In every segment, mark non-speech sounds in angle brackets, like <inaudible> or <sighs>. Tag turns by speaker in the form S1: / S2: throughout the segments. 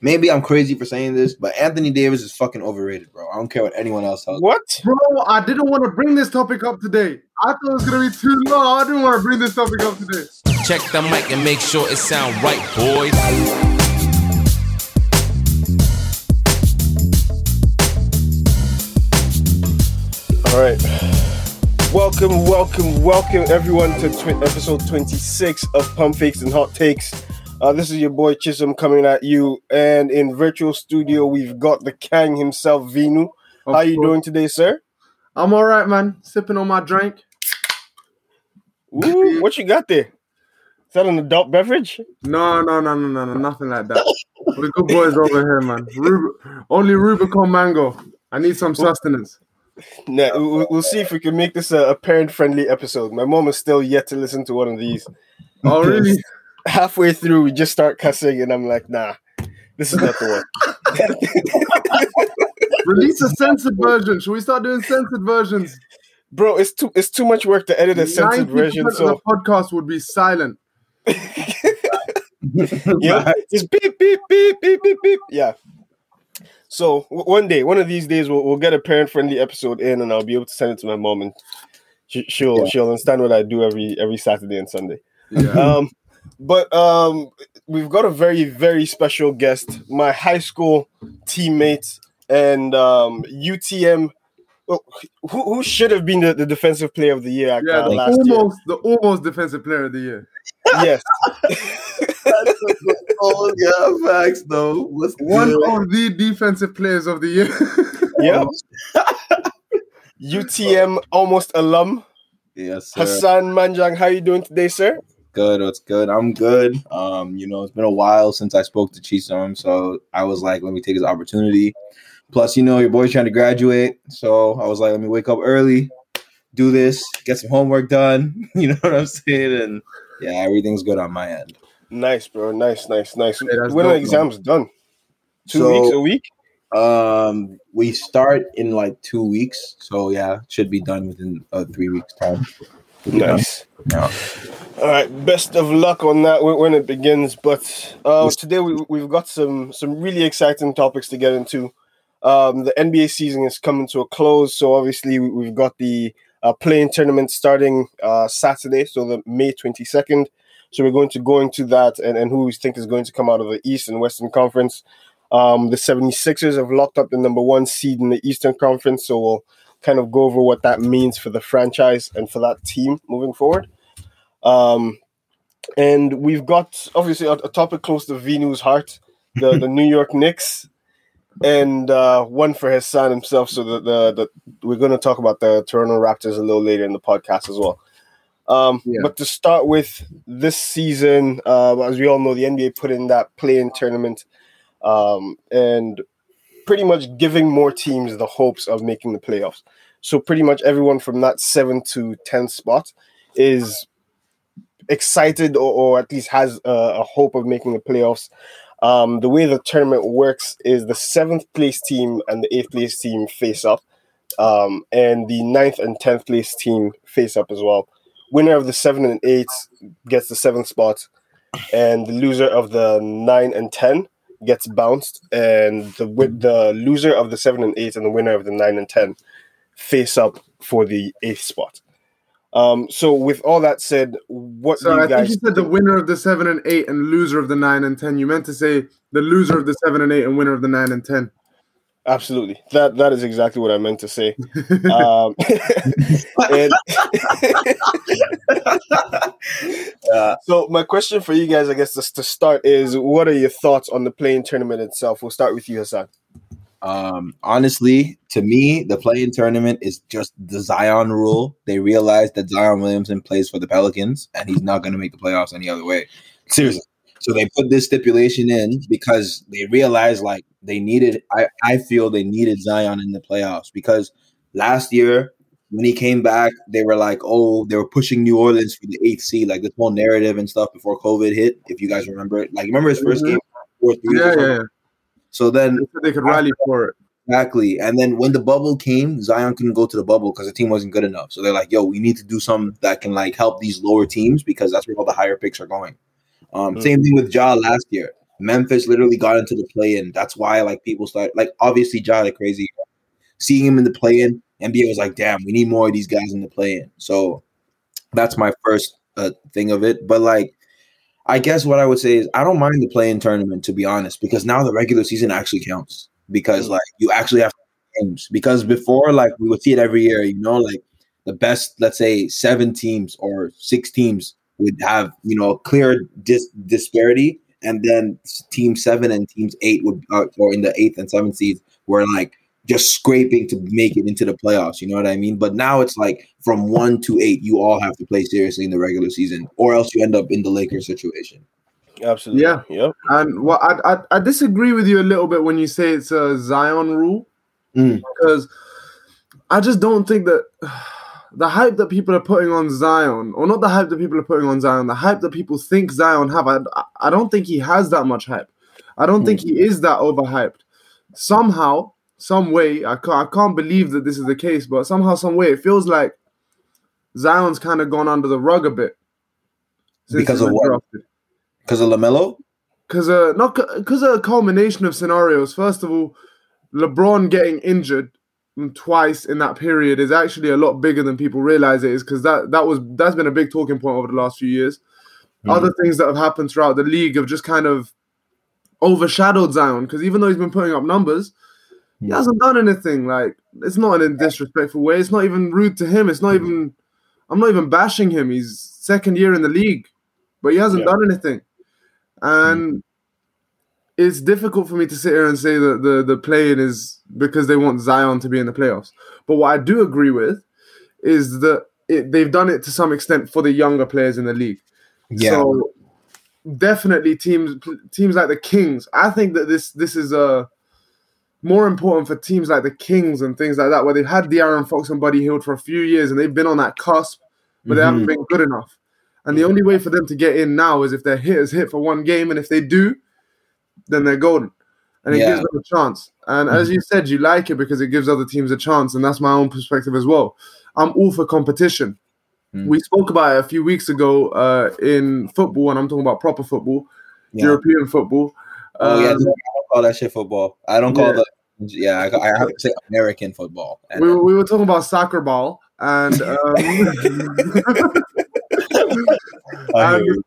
S1: maybe I'm crazy for saying this, but Anthony Davis is fucking overrated, bro. I don't care what anyone else tells.
S2: What?
S3: Bro, I didn't want to bring this topic up today. I thought it was gonna be too long. I didn't want to bring this topic up today.
S4: Check the mic and make sure it sound right, boys.
S2: All right. Welcome, welcome, welcome everyone to tw- episode 26 of Pump Fakes and Hot Takes. Uh, this is your boy Chisholm coming at you, and in virtual studio we've got the Kang himself, Vinu.
S3: Of
S2: How you
S3: course.
S2: doing today, sir?
S3: I'm all right, man. Sipping on my drink.
S2: Ooh, what you got there? Is that an adult beverage?
S3: No, no, no, no, no, no, nothing like that. We're good boys over here, man. Rub- only Rubicon mango. I need some sustenance.
S2: Nah, we'll, we'll see if we can make this a, a parent-friendly episode. My mom is still yet to listen to one of these.
S3: Oh, really? <laughs>
S2: Halfway through, we just start cussing, and I'm like, nah, this is not the one. <laughs>
S3: Release a censored version. Should we start doing censored versions?
S2: Bro, it's too it's too much work to edit a censored version. So
S3: the podcast would be silent. <laughs>
S2: yeah, just beep beep beep beep beep beep. Yeah. So w- one day, one of these days, we'll, we'll get a parent friendly episode in, and I'll be able to send it to my mom, and she, she'll
S1: Yeah.
S2: she'll understand what I do every every Saturday and Sunday.
S3: Yeah.
S2: Um, but um, we've got a very very special guest, my high school teammate and um, UTM. Who, who should have been the, the defensive player of the year
S3: yeah, the
S2: last year?
S3: almost the almost defensive player of the year.
S2: Yes,
S1: oh yeah, facts though. What's <laughs>
S3: One
S1: good?
S3: of the defensive players of the year. <laughs>
S2: yeah. UTM almost alum
S1: Yes, sir.
S2: Hassan Manjang. How you doing today, sir?
S1: Good. It's good. I'm good. Um, you know, it's been a while since I spoke to Chisom, so I was like, let me take this opportunity. Plus, you know, your boy's trying to graduate, so I was like, let me wake up early, do this, get some homework done. <laughs> You know what I'm saying? And yeah, everything's good on my end.
S2: Nice, bro. Nice, nice, nice.
S3: Hey, that's
S2: when are
S3: dope,
S2: exams done? Two
S1: So-
S2: weeks, a week?
S1: Um, we start in like two weeks, so yeah, should be done within uh, three weeks time.
S2: Nice.
S1: Yeah.
S2: All right. Best of luck on that when, when it begins. But uh, today we, we've got some some really exciting topics to get into. Um, the NBA season is coming to a close, so obviously we- we've got the uh, play-in tournament starting uh, Saturday, so the May twenty second. So we're going to go into that and, and who we think is going to come out of the East and Western Conference. Um, the 76ers have locked up the number one seed in the Eastern Conference, so we'll kind of go over what that means for the franchise and for that team moving forward. Um, and we've got obviously a, a topic close to Venu's heart, the, the <laughs> New York Knicks, and uh, one for his son himself. So the, the, the we're going to talk about the Toronto Raptors a little later in the podcast as well. Um,
S3: Yeah.
S2: But to start with, this season, uh, as we all know, the NBA put in that play-in tournament, um, and pretty much giving more teams the hopes of making the playoffs. So pretty much everyone from that seven to ten spot is excited or, or at least has a, a hope of making the playoffs. Um, the way the tournament works is the seventh place team and the eighth place team face up, um, and the ninth and tenth place team face up as well. Winner of the seven and eight gets the seventh spot, and the loser of the nine and ten gets bounced, and the the loser of the seven and eight and the winner of the nine and ten face up for the eighth spot. Um, so with all that said, what
S3: So
S2: do you
S3: I think you said the winner of the seven and eight and loser of the nine and ten. You meant to say the loser of the seven and eight and winner of the nine and ten.
S2: Absolutely, that that is exactly what I meant to say. <laughs> Um, <laughs> and <laughs>
S1: Uh,
S2: so my question for you guys, I guess, just to start is, what are your thoughts on the play-in tournament itself? We'll start with you, Hassan.
S1: Um, honestly, to me, the play-in tournament is just the Zion rule. They realized that Zion Williamson plays for the Pelicans and he's not going to make the playoffs any other way. Seriously. So they put this stipulation in because they realized like they needed, I, I feel they needed Zion in the playoffs because last year when he came back, they were like, oh, they were pushing New Orleans for the eighth seed, like this whole narrative and stuff before COVID hit. If you guys remember it, like remember his 1st
S3: Mhm.
S1: game, four three.
S3: Yeah, yeah.
S1: So then
S3: They they could rally for it.
S1: Exactly. And then when the bubble came, Zion couldn't go to the bubble because the team wasn't good enough. So they're like, yo, we need to do something that can like help these lower teams because that's where all the higher picks are going. Um,
S2: Mm.
S1: Same thing with Ja last year. Memphis literally got into the play-in. That's why like people start like obviously Ja like crazy. Seeing him in the play-in, NBA was like, damn, we need more of these guys in the play-in. So that's my first uh, thing of it. But like, I guess what I would say is I don't mind the play-in tournament to be honest, because now the regular season actually counts. Because like you actually have games. Because before, like we would see it every year, you know, like the best, let's say, seven teams or six teams would have, you know, clear dis- disparity, and then team seven and teams eight would, uh, or in the eighth and seventh seeds, were like just scraping to make it into the playoffs. You know what I mean? But now it's like from one to eight, you all have to play seriously in the regular season, or else you end up in the Lakers situation.
S2: Absolutely.
S3: Yeah.
S2: Yep.
S3: And well, I, I I disagree with you a little bit when you say it's a Zion rule
S1: Mm.
S3: because I just don't think that <sighs> the hype that people are putting on Zion, or not the hype that people are putting on Zion, the hype that people think Zion have, I, I don't think he has that much hype. I don't think he is that overhyped. Somehow, some way, I can't, I can't believe that this is the case, but somehow, some way, it feels like Zion's kind of gone under the rug a bit
S1: Because of what?
S3: drafted
S1: Because of Lamelo.
S3: because uh not because of a culmination of scenarios. First of all, LeBron getting injured twice in that period is actually a lot bigger than people realize it is because that that was that's been a big talking point over the last few years. Other things that have happened throughout the league have just kind of overshadowed Zion because even though he's been putting up numbers, he
S1: Mm.
S3: hasn't done anything. Like it's not in a disrespectful way. It's not even rude to him. It's not even. I'm not even bashing him. He's second year in the league, but he hasn't
S2: Yeah.
S3: done anything, and it's difficult for me to sit here and say that the the play-in is because they want Zion to be in the playoffs. But what I do agree with is that it, they've done it to some extent for the younger players in the league.
S1: Yeah.
S3: So definitely teams teams like the Kings. I think that this this is uh, more important for teams like the Kings and things like that, where they've had De'Aaron Fox and Buddy Hield for a few years and they've been on that cusp, but they haven't been good enough. And the only way for them to get in now is if their hitters hit for one game, and if they do, then they're golden. And it
S1: Yeah.
S3: gives them a chance. And as you said, you like it because it gives other teams a chance, and that's my own perspective as well. I'm all for competition.
S1: Mm.
S3: We spoke about it a few weeks ago uh, in football, and I'm talking about proper football,
S1: Yeah.
S3: European football.
S1: Oh yeah,
S3: Um,
S1: I don't call that shit football. I don't call
S3: Yeah.
S1: the yeah. I, I have to say American football. And
S3: we, were- we were talking about soccer ball, and um, <laughs> <laughs> and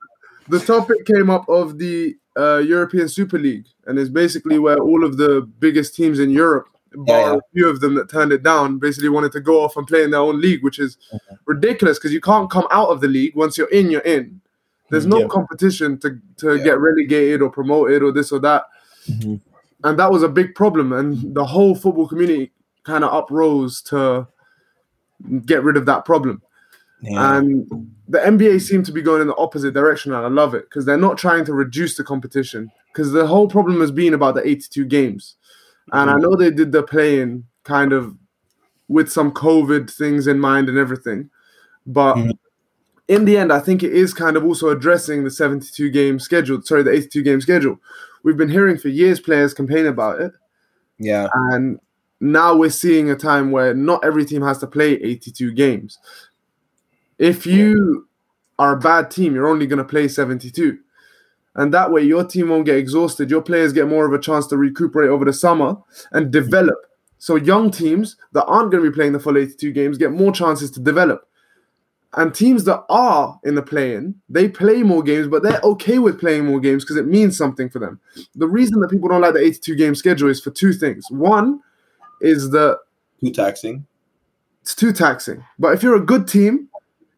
S3: the topic came up of the uh, European Super League, and it's basically where all of the biggest teams in Europe, bar
S1: Yeah, yeah.
S3: a few of them that turned it down, basically wanted to go off and play in their own league, which is ridiculous because you can't come out of the league once you're in. You're in. There's no
S2: Yeah.
S3: competition to to
S1: Yeah.
S3: get relegated or promoted or this or that,
S1: Mhm.
S3: And that was a big problem. And the whole football community kind of uprose to get rid of that problem.
S1: Yeah.
S3: And the NBA seem to be going in the opposite direction, and I love it because they're not trying to reduce the competition. Because the whole problem has been about the 82 games, and I know they did the play-in kind of with some COVID things in mind and everything, but
S1: Mhm.
S3: in the end, I think it is kind of also addressing the 72 game schedule. Sorry, the 82 game schedule. We've been hearing for years players complain about it,
S1: yeah.
S3: and now we're seeing a time where not every team has to play 82 games. If you are a bad team, you're only going to play 72. And that way, your team won't get exhausted. Your players get more of a chance to recuperate over the summer and develop. So, young teams that aren't going to be playing the full 82 games get more chances to develop. And teams that are in the play in, they play more games, but they're okay with playing more games because it means something for them. The reason that people don't like the 82 game schedule is for two things. One is that
S1: Too taxing.
S3: it's too taxing. But if you're a good team,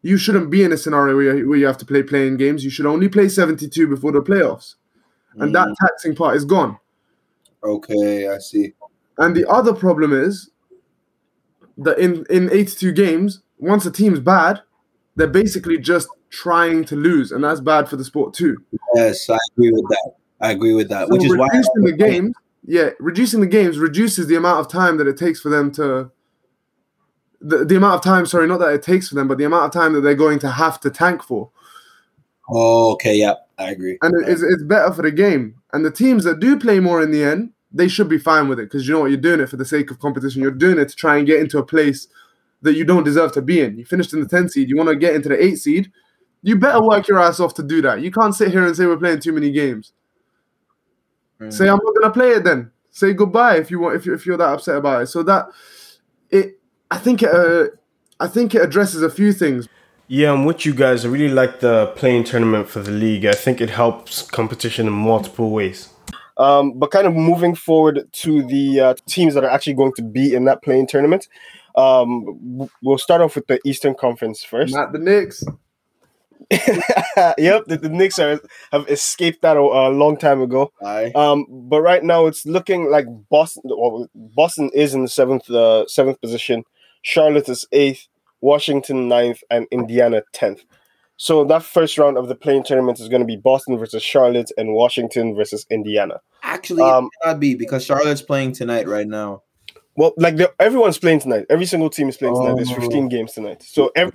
S3: you shouldn't be in a scenario where you, where you have to play play-in games. You should only play 72 before the playoffs. And that mm. taxing part is gone.
S1: Okay, I see.
S3: And the other problem is that in, in 82 games, once a team's bad, they're basically just trying to lose. And that's bad for the sport too.
S1: Yes, I agree with that. I agree with that.
S3: So
S1: Which is why
S3: reducing the games, yeah, reducing the games reduces the amount of time that it takes for them to. The, the amount of time, sorry, not that it takes for them, but the amount of time that they're going to have to tank for.
S1: Oh, okay, yeah, I agree.
S3: And it- it's, it's better for the game. And the teams that do play more in the end, they should be fine with it because you know what? You're doing it for the sake of competition. You're doing it to try and get into a place that you don't deserve to be in. You finished in the 10 seed, you want to get into the 8 seed. You better work your ass off to do that. You can't sit here and say we're playing too many games.
S1: Mm.
S3: Say I'm not gonna play it then. Say goodbye if you want if you if you're that upset about it. So that it I think it, uh, I think it addresses a few things.
S2: Yeah, I'm with you guys. I really like the play-in tournament for the league. I think it helps competition in multiple ways. Um, but kind of moving forward to the uh, teams that are actually going to be in that play-in tournament, um, we'll start off with the Eastern Conference first.
S3: Not the Knicks. <laughs>
S2: yep, the, the Knicks are, have escaped that a, a long time ago.
S1: Aye.
S2: Um, but right now it's looking like Boston. Well, Boston is in the seventh, uh, seventh position. Charlotte is eighth. Washington ninth, and Indiana tenth. So that first round of the play-in tournament is going to be Boston versus Charlotte and Washington versus Indiana.
S1: Actually,
S2: Um,
S1: it cannot be because Charlotte's playing tonight right now.
S2: Well, like the, everyone's playing tonight. Every single team is playing tonight. There's
S1: Oh.
S2: 15 games tonight. So ev-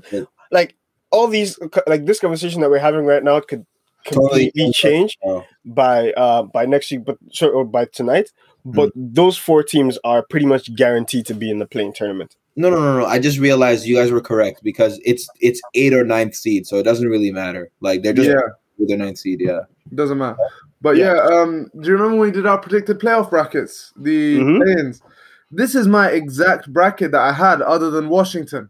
S2: like all these, like this conversation that we're having right now could
S1: Totally.
S2: completely change
S1: Oh.
S2: by uh by next week, but sorry, or by tonight. But
S1: Hmm.
S2: those four teams are pretty much guaranteed to be in the play-in tournament.
S1: No, no, no, no. I just realized you guys were correct because it's it's eight or ninth seed, so it doesn't really matter. Like they're just
S3: Yeah,
S1: with their ninth seed. Yeah.
S3: It doesn't matter. But
S2: Yeah.
S3: yeah, um, do you remember when we did our predicted playoff brackets? The
S2: Mhm.
S3: This is my exact bracket that I had, other than Washington.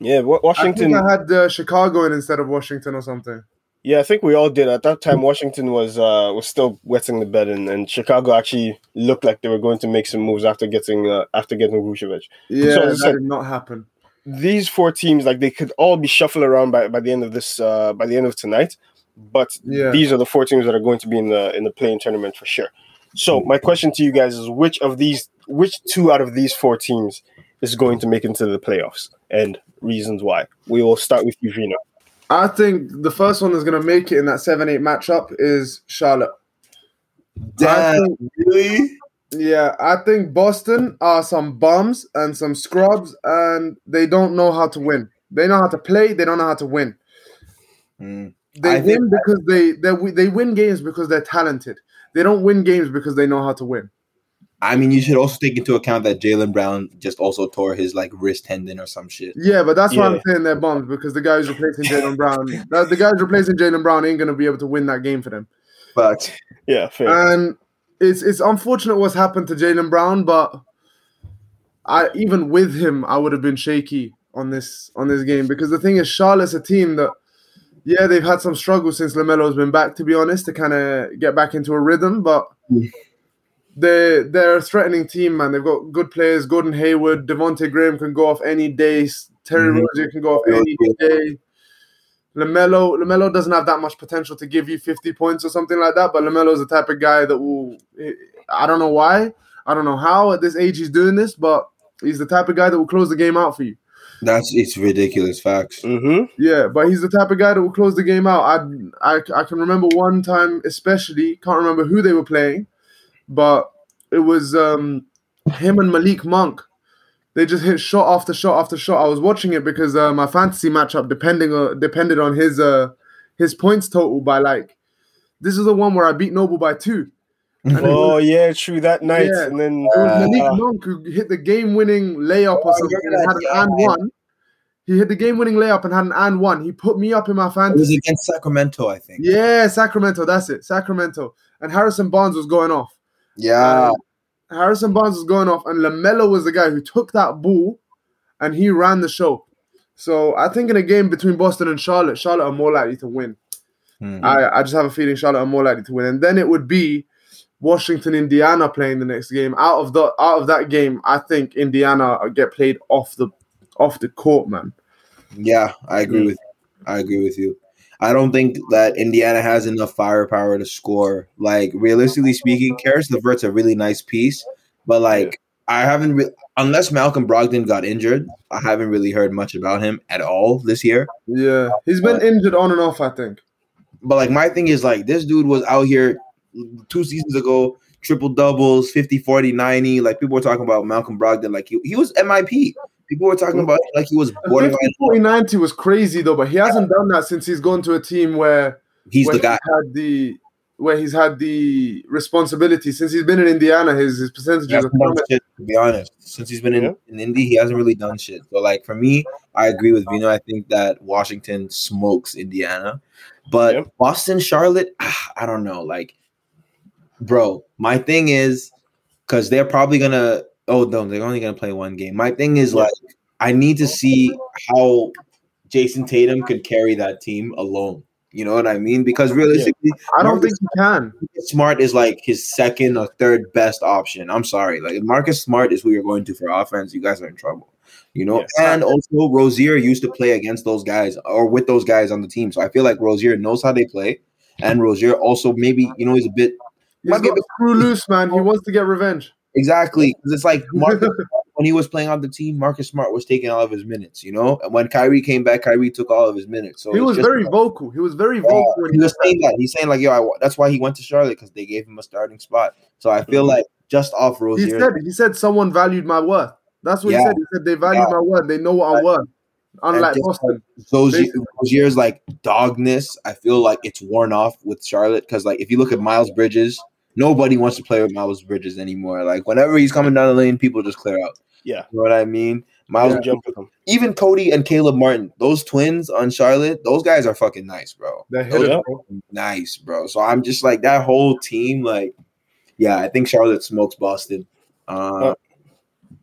S2: Yeah, Wa-
S3: I think
S2: Washington.
S3: I had uh, Chicago in instead of Washington or something.
S2: yeah, I think we all did. At that time, Washington was uh was still wetting the bed, and, and Chicago actually looked like they were going to make some moves after getting uh, after getting Vucevic.
S3: Yeah,
S2: So,
S3: that
S2: said-
S3: did not happen.
S2: these four teams like they could all be shuffled around by, by the end of this uh by the end of tonight but
S3: Yeah.
S2: these are the four teams that are going to be in the in the play-in tournament for sure so my question to you guys is which of these which two out of these four teams is going to make into the playoffs and reasons why we will start with you Vino.
S3: I think the first one that's going to make it in that 7 8 matchup is Charlotte.
S1: Damn,
S3: think-
S1: really?
S3: yeah, I think Boston are some bums and some scrubs, and they don't know how to win. They know how to play, they don't know how to win.
S1: Mm.
S3: They
S1: I think-
S3: win because they, they they win games because they're talented. They don't win games because they know how to win.
S1: I mean, you should also take into account that Jaylen Brown just also tore his like wrist tendon or some shit.
S3: Yeah, but that's why
S2: Yeah.
S3: I'm saying they're bums because the guy who's replacing Jaylen Brown, <laughs> the guys replacing Jaylen Brown ain't gonna be able to win that game for them.
S1: But
S2: yeah fair
S3: And it's it's unfortunate what's happened to Jaylen Brown, but I even with him, I would have been shaky on this on this game because the thing is, Charlotte's a team that, yeah, they've had some struggles since Lamelo's been back. To be honest, to kind of get back into a rhythm, but
S1: Mm.
S3: They they're a threatening team, man. They've got good players. Gordon Hayward, Devonte Graham can go off any day. Terry
S1: Mhm.
S3: Rozier can go off any day. Lamelo Lamelo doesn't have that much potential to give you 50 points or something like that, but Lamelo is the type of guy that will I don't know why, I don't know how at this age he's doing this, but he's the type of guy that will close the game out for you.
S1: that's it's ridiculous facts.
S2: mm-hmm.
S3: Yeah, but he's the type of guy that will close the game out. I, I, I can remember one time, especially, can't remember who they were playing, but it was um, him and Malik Monk. They just hit shot after shot after shot. I was watching it because uh, my fantasy matchup depending on, depended on his uh, his points total by like. This is the one where I beat Noble by two. And it was-
S2: oh yeah true that night
S3: Yeah.
S2: and then
S3: it was Malik
S2: uh,
S3: Monk who hit the game-winning layup or
S1: Oh,
S3: something
S1: yeah,
S3: and had an
S1: yeah,
S3: and one. He hit the game-winning layup and had an and one. He put me up in my
S1: It was
S3: fantasy.
S1: against Sacramento, I think.
S3: Yeah, Sacramento. That's it. Sacramento. And Harrison Barnes was going off.
S1: Yeah.
S3: Harrison Barnes was going off, and Lamelo was the guy who took that ball, and he ran the show. So I think in a game between Boston and Charlotte, Charlotte are more likely to win.
S1: Hmm.
S3: I, I just have a feeling Charlotte are more likely to win, and then it would be Washington, Indiana playing the next game. Out of the out of that game, I think Indiana get played off the off the court, man.
S1: Yeah, I agree with I agree with you. I don't think that Indiana has enough firepower to score. Like realistically speaking, Caris LeVert's a really nice piece, but like I haven't re- unless Malcolm Brogdon got injured, I haven't really heard much about him at all this year.
S3: Yeah, he's been injured on and off. I think.
S1: But like my thing is like this dude was out here two seasons ago, triple doubles, 50, 40, 90. Like people were talking about Malcolm Brogdon like he, he was MIP. People were talking about like he was borderline
S3: 50, 40, 90 was crazy though, but he hasn't done that since he's gone to a team where
S1: he's
S3: where
S1: the guy.
S3: He's had the where he's had the responsibility since he's been in Indiana. His his percentages
S1: hasn't done shit, to be honest. Since he's been in,
S2: Yeah.
S1: in Indy, he hasn't really done shit. So, like for me, I agree with Vino. I think that Washington smokes Indiana, but
S2: Yep.
S1: Boston, Charlotte, ah, I don't know. Like, bro. My thing is because they're probably gonna. Oh no, they're only gonna play one game. My thing is like I need to see how Jayson Tatum could carry that team alone. You know what I mean? Because realistically,
S3: I don't
S1: Marcus
S3: think he can.
S1: Smart is like his second or third best option. I'm sorry, like Marcus Smart is who you're going to for offense. You guys are in trouble. You know,
S2: Yeah.
S1: and also Rozier used to play against those guys or with those guys on the team, so I feel like Rozier knows how they play, and Rozier also maybe you know he's a bit
S3: He's
S1: Might be a
S3: got
S1: bit-
S3: screw loose, man. He wants to get revenge.
S1: Exactly 'cause it's like <laughs> Marcus, when he was playing on the team, Marcus Smart was taking all of his minutes. You know, and when Kyrie came back, Kyrie took all of his minutes. So
S3: he was very vocal. He was very vocal. when
S1: he was saying that. He's saying like, "Yo, I, that's why he went to Charlotte because they gave him a starting spot." So I feel mm-hmm. like just off
S3: He said he said someone valued my worth. That's what he said. He said they value
S1: Yeah.
S3: my worth. They know what I'm worth. Unlike Boston.
S1: Rozier,
S3: Basically.
S1: Rozier's like dogness. I feel like it's worn off with Charlotte because like if you look at Miles Bridges, nobody wants to play with Miles Bridges anymore. Like whenever he's coming down the lane, people just clear out.
S2: Yeah.
S1: You know what I mean? Miles,
S2: Don't jump with them.
S1: even Cody and Caleb Martin, those twins on Charlotte, those guys are fucking nice, bro.
S3: They're
S1: Those
S3: hitters,
S1: nice, bro. So I'm just like that whole team, like, yeah, I think Charlotte smokes Boston. Uh,
S2: Uh,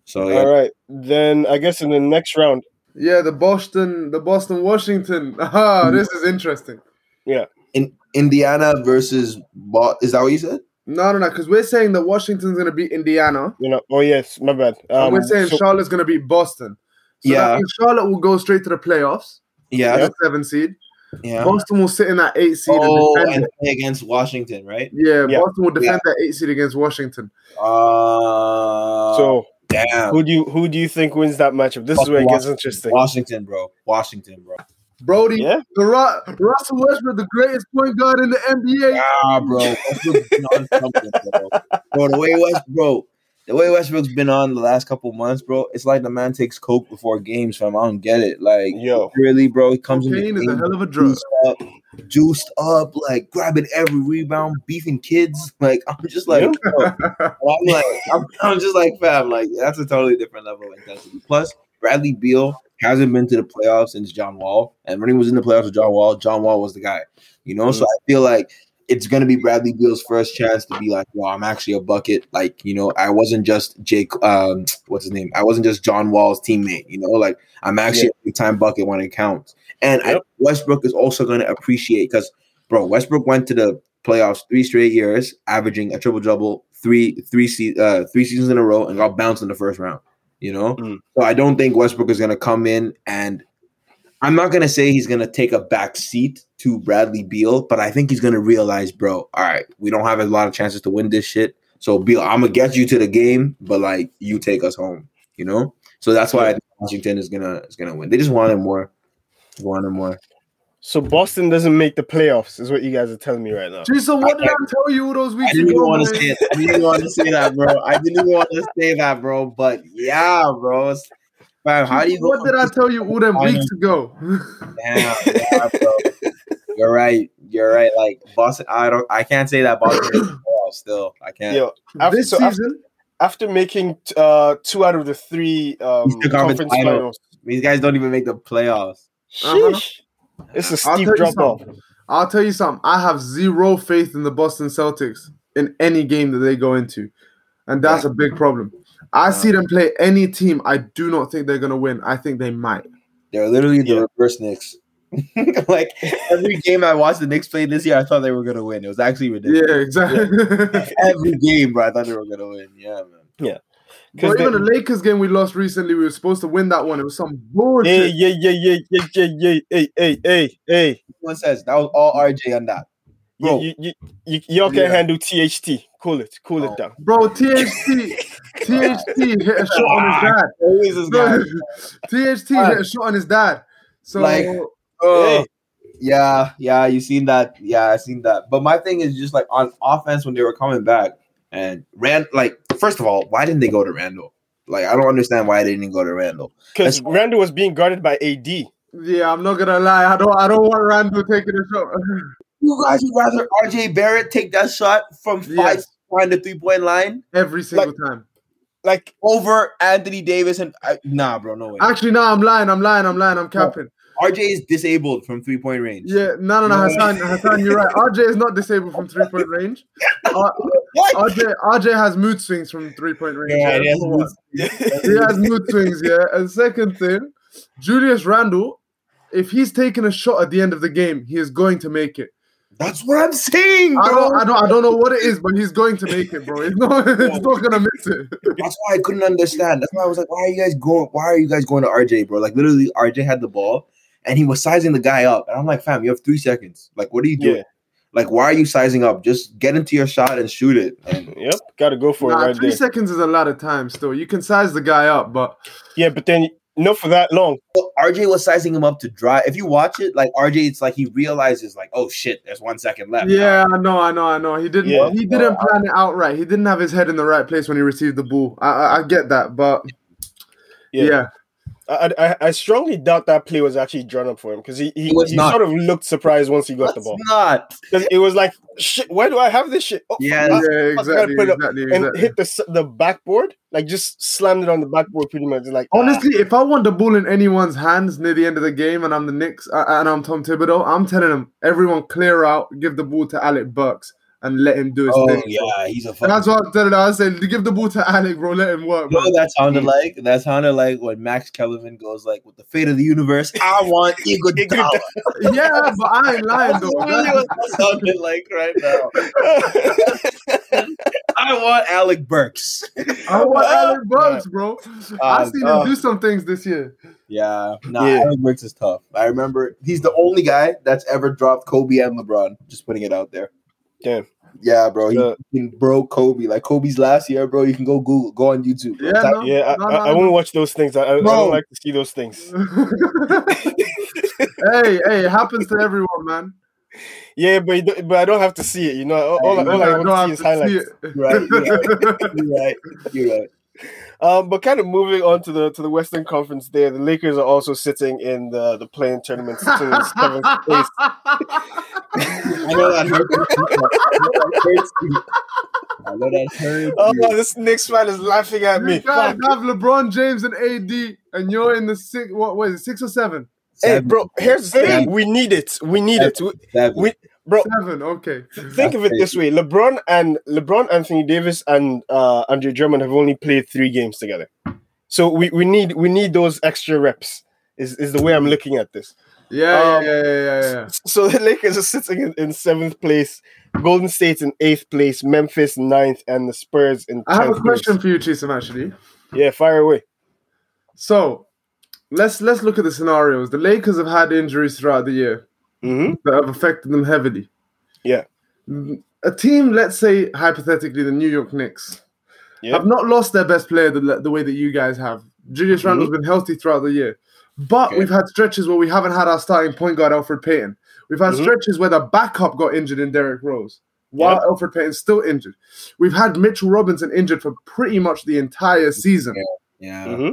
S1: so yeah,
S2: All right. Then I guess in the next round,
S3: Yeah, the Boston, the Boston, Washington. <laughs> Ah, this is interesting.
S1: Yeah, in Indiana versus Bo- is that what you said?
S3: No, no, no, because we're saying that Washington's gonna beat Indiana.
S2: you know. Oh yes, my bad. Um,
S3: we're saying
S2: so-
S3: Charlotte's gonna beat Boston. So
S1: Yeah.
S3: that means Charlotte will go straight to the playoffs.
S1: Yeah,
S3: That's seven seed.
S1: yeah.
S3: Boston will sit in that eight seed.
S1: Oh,
S3: and defend
S1: and
S3: it.
S1: play against Washington, right?
S3: yeah,
S2: Yeah.
S3: Boston will defend that eight seed against Washington.
S1: Uh,
S2: so
S1: damn,
S2: who do you who do you think wins that matchup? This is
S1: Fuck
S2: where it gets interesting.
S1: Washington, bro. Washington, bro.
S3: Brody,
S2: Yeah.
S3: the Ru- Russell Westbrook, the greatest point guard in the NBA.
S1: Ah, bro. Westbrook's been on something, bro. Bro, the way West, bro, the way Westbrook's been on the last couple months, bro, it's like the man takes coke before games, fam. I don't get it. Like,
S2: Yo.
S1: really, bro, he comes in the
S3: Cocaine is a hell of a drug.
S1: juiced up, juiced up, like grabbing every rebound, beefing kids. Like, I'm just like, bro, I'm like, I'm, I'm just like, fam, like that's a totally different level of intensity. Plus, Bradley Beal hasn't been to the playoffs since John Wall, and when he was in the playoffs with John Wall, John Wall was the guy. You know, so I feel like it's gonna be Bradley Beal's first chance to be like, "Well, I'm actually a bucket." Like, you know, I wasn't just Jake. Um, what's his name? I wasn't just John Wall's teammate. You know, like I'm actually a big time bucket when it counts. And I, Westbrook is also gonna appreciate because, bro, Westbrook went to the playoffs three straight years, averaging a triple double three three se- uh, three seasons in a row, and got bounced in the first round. You know,
S2: Mm.
S1: so I don't think Westbrook is gonna come in and I'm not gonna say he's gonna take a back seat to Bradley Beal, but I think he's gonna realize, bro, all right, we don't have a lot of chances to win this shit. So Beal, I'm gonna get you to the game, but like you take us home, you know? So that's why I think Washington is gonna is gonna win. They just wanted more. Wanted more.
S2: So Boston doesn't make the playoffs, is what you guys are telling me right now.
S3: Jason, what did I tell you all those
S1: I
S3: weeks
S1: didn't even
S3: ago?
S1: want to say it. I didn't want to say that, bro. I didn't even want to say that, bro. But yeah, bro. It's- Fam, how do you go?
S3: What did I tell you all them weeks ago?
S1: Damn, yeah, bro. You're right. You're right. Like Boston, I don't. I can't say that Boston. is still, I can't.
S2: Yo, after,
S3: this
S2: so
S3: season,
S2: after making uh, two out of the three um,
S1: Conference
S2: conference
S1: Finals.
S2: finals,
S1: These guys don't even make the playoffs.
S3: Uh-huh.
S2: Sheesh, it's a
S3: I'll
S2: steep drop off.
S3: I'll tell you something. I have zero faith in the Boston Celtics in any game that they go into, and that's a big problem. I see them play any team. I do not think they're gonna win. I think they might.
S1: They're literally the
S2: Yeah.
S1: reverse Knicks. <laughs> like every game I watched the Knicks play this year, I thought they were gonna win. It was actually ridiculous.
S3: Yeah, exactly. <laughs>
S1: Every game, bro, I thought they were gonna win. Yeah, man.
S3: but
S2: 'Cause
S3: even the Lakers game we lost recently, we were supposed to win that one. It was some
S2: Hey,
S3: bullshit.
S2: yeah, yeah, yeah, yeah, yeah, yeah, hey, hey, hey, hey.
S1: One says that was all RJ on that. Bro.
S2: You, you, you, you, all can
S3: Yeah.
S2: handle THT. Cool it, cool
S1: Oh.
S2: it down.
S3: Bro, THT, THT hit a shot on his <laughs> dad.
S1: Always this guy.
S3: Bro, THT hit a shot on his dad. So
S1: Like- Oh, yeah, yeah, you seen that? Yeah, I seen that. But my thing is just like on offense when they were coming back and Rand. Like, first of all, why didn't they go to Randle? Like, I don't understand why they didn't go to Randle.
S2: Because
S1: That's-
S2: Randle was being guarded by AD.
S3: yeah, I'm not gonna lie. I don't I don't want Randle taking a shot.
S1: You guys would rather RJ Barrett take that shot from five
S3: Yes.
S1: behind the three point line
S3: Every single time.
S2: Like,
S1: over Anthony Davis and I, nah, bro, no way.
S3: Actually, no, I'm lying. I'm lying. I'm lying. I'm capping.
S1: RJ is disabled from three point range.
S3: Yeah, no, no, no, Hassan, Hassan, you're right. RJ is not disabled from three point <laughs> range. Uh,
S1: What?
S3: RJ, RJ has mood swings from three point range.
S1: Yeah,
S3: yeah,
S1: he has mood-
S3: he has mood swings, yeah. And second thing, Julius Randle, if he's taking a shot at the end of the game, he is going to make it.
S1: That's what I'm saying,
S3: I
S1: bro.
S3: don't, I don't, I don't know what it is, but he's going to make it, bro. He's not, <laughs> he's not gonna miss it.
S1: That's why I couldn't understand. That's why I was like, why are you guys going? Why are you guys going to RJ, bro? Like literally, RJ had the ball and he was sizing the guy up, and I'm like, fam, you have three seconds. Like, what are you doing?
S2: Yeah.
S1: Like, why are you sizing up? Just get into your shot and shoot it. And <laughs>
S2: Yep, got to go for
S3: Nah,
S2: it right
S3: three
S2: there.
S3: seconds is a lot of time. Still, you can size the guy up, but
S2: Yeah, but then not for that long.
S1: RJ was sizing him up to drive. If you watch it, like RJ, it's like he realizes, like, oh shit, there's one second left.
S3: yeah, I know, I know, I know. He didn't,
S2: Yeah.
S3: he didn't plan it out right. He didn't have his head in the right place when he received the ball. I, I, I get that, but
S2: Yeah.
S3: yeah.
S2: I, I I strongly doubt that play was actually drawn up for him because he he,
S1: was
S2: he
S1: not.
S2: sort of looked surprised once he got the ball.
S1: not.
S2: Because it was like, shit, why do I have this shit? Oh,
S1: Yeah,
S2: fuck,
S3: yeah,
S2: fuck,
S3: exactly,
S2: put it up.
S3: exactly,
S2: and hit the the backboard, like just slammed it on the backboard pretty much. Like ah.
S3: Honestly, if I want the ball in anyone's hands near the end of the game and I'm the Knicks uh, and I'm Tom Thibodeau, I'm telling them, everyone clear out, give the ball to Alec Burks and let him do his
S1: Oh
S3: thing. bro.
S1: yeah, he's a fucking.
S3: That's what I'm telling them. I said, give the ball to Alec, bro. Let him work.
S1: You
S3: Bro.
S1: what that sounded like? That sounded like when Max Kellerman goes like, "With the fate of the universe, I want <laughs> Iguodala."
S3: yeah, but I ain't lying
S1: That's
S3: though.
S1: literally what that sounded like right now. <laughs> I want Alec Burks.
S3: I want <laughs> Alec Burks, bro. I
S1: Uh,
S3: seen him
S2: uh,
S3: do some things this year.
S1: Yeah, nah,
S2: Yeah.
S1: Alec Burks is tough. I remember he's the only guy that's ever dropped Kobe and LeBron. Just putting it out there.
S2: Damn.
S1: Yeah, bro. He,
S2: Uh,
S1: broke Kobe. Like Kobe's last year, bro. You can go Google, go on YouTube. bro.
S3: Yeah,
S1: Type-
S3: no.
S2: yeah, I,
S3: No,
S2: I,
S3: no,
S2: I
S3: no.
S2: won't watch those things. I, I, I don't like to see those things. <laughs> <laughs>
S3: hey, hey, it happens to everyone, man.
S2: Yeah, but but I don't have to see it. You know, all, all, I- all I want to see is
S3: to see
S2: highlights.
S1: Right, you're <laughs> You're right. You're right.
S2: Um, but kind of moving on to the to the Western Conference, there the Lakers are also sitting in the the play-in tournament, sitting in seventh place.
S1: I know that hurts. I know that hurts. you. I know that hurts.
S2: Oh,
S1: you.
S2: this Knicks fan is laughing at
S3: You
S2: me.
S3: guys have LeBron James and AD, and you're in the six. What was it, six or seven?
S2: Hey, bro, here's the thing. We need it. We need it. We,
S1: Seven.
S2: we, bro,
S3: Seven. Okay.
S2: think of it this way: LeBron and LeBron, Anthony Davis, and uh, Andre Drummond have only played three games together. So we, we need we need those extra reps. Is is the way I'm looking at this.
S3: Yeah,
S2: Um,
S3: yeah, yeah, yeah, yeah. <laughs>
S2: So the Lakers are sitting in, in seventh place, Golden State's in eighth place, Memphis ninth, and the Spurs in.
S3: I have a question
S2: place.
S3: for you, Chisholm. Actually,
S2: Yeah, fire away.
S3: so let's let's look at the scenarios. The Lakers have had injuries throughout the year
S2: hmm
S3: that have affected them heavily.
S2: Yeah.
S3: A team, let's say hypothetically, the New York Knicks,
S2: Yeah.
S3: have not lost their best player the, the way that you guys have. Julius
S2: Mhm.
S3: Randle's been healthy throughout the year, but
S1: Okay.
S3: we've had stretches where we haven't had our starting point guard Elfrid Payton. We've had
S2: Mhm.
S3: stretches where the backup got injured in Derrick Rose, while
S2: Yeah.
S3: Elfrid Payton's still injured. We've had Mitchell Robinson injured for pretty much the entire season,
S1: Yeah.
S2: hmm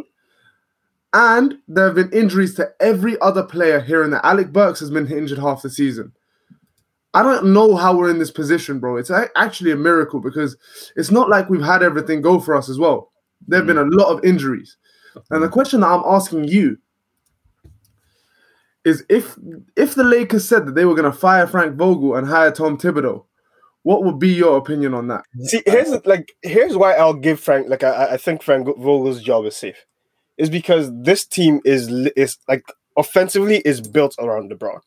S3: and there have been injuries to every other player here and there. Alec Burks has been injured half the season. I don't know how we're in this position, bro. It's a- actually a miracle because it's not like we've had everything go for us as well. There have been a lot of injuries. And the question that I'm asking you is if if the Lakers said that they were going to fire Frank Vogel and hire Tom Thibodeau, what would be your opinion on that?
S2: See, here's like here's why I'll give Frank like I, I think Frank Vogel's job is safe, is because this team is is like offensively is built around LeBron,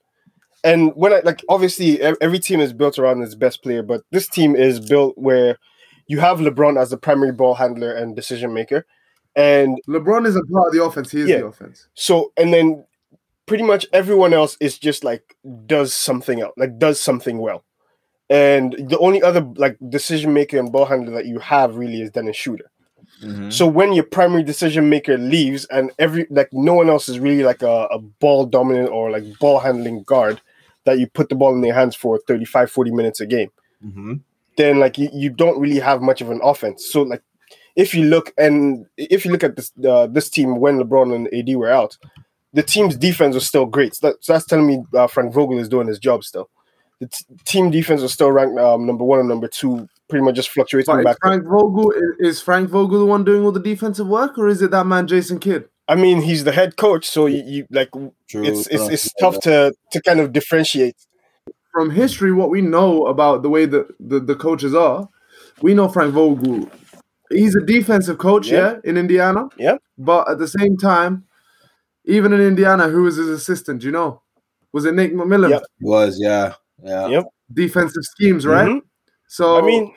S2: and when I like obviously every team is built around its best player, but this team is built where you have LeBron as the primary ball handler and decision maker, and
S3: LeBron is a part of the offense; he is
S2: Yeah.
S3: the offense.
S2: so and then pretty much everyone else is just like does something else, like does something well. And the only other like decision maker and ball handler that you have really is Dennis Schroeder.
S1: Mhm.
S2: So when your primary decision maker leaves and every like no one else is really like a, a ball dominant or like ball handling guard that you put the ball in their hands for 35 40 minutes a game
S1: Mhm.
S2: then like you, you don't really have much of an offense so like if you look and if you look at this uh, this team when LeBron and AD were out the team's defense was still great so, that, so that's telling me uh, Frank Vogel is doing his job still the t- team defense was still ranked um, number one and number two pretty much just fluctuating
S3: But
S2: back
S3: Frank Vogel is Frank Vogel the one doing all the defensive work, or is it that man Jason Kidd?
S2: I mean, he's the head coach, so you, you like
S1: True.
S2: it's it's, it's tough to to kind of differentiate.
S3: From history, what we know about the way that the, the coaches are, we know Frank Vogel. He's a defensive coach,
S2: Yeah.
S3: yeah, in Indiana.
S2: Yeah.
S3: But at the same time, even in Indiana, who was his assistant? Do you know? Was it Nick McMillan?
S2: Yep.
S1: was yeah yeah.
S2: Yep.
S3: Defensive schemes, right?
S2: Mhm.
S3: So
S2: I mean,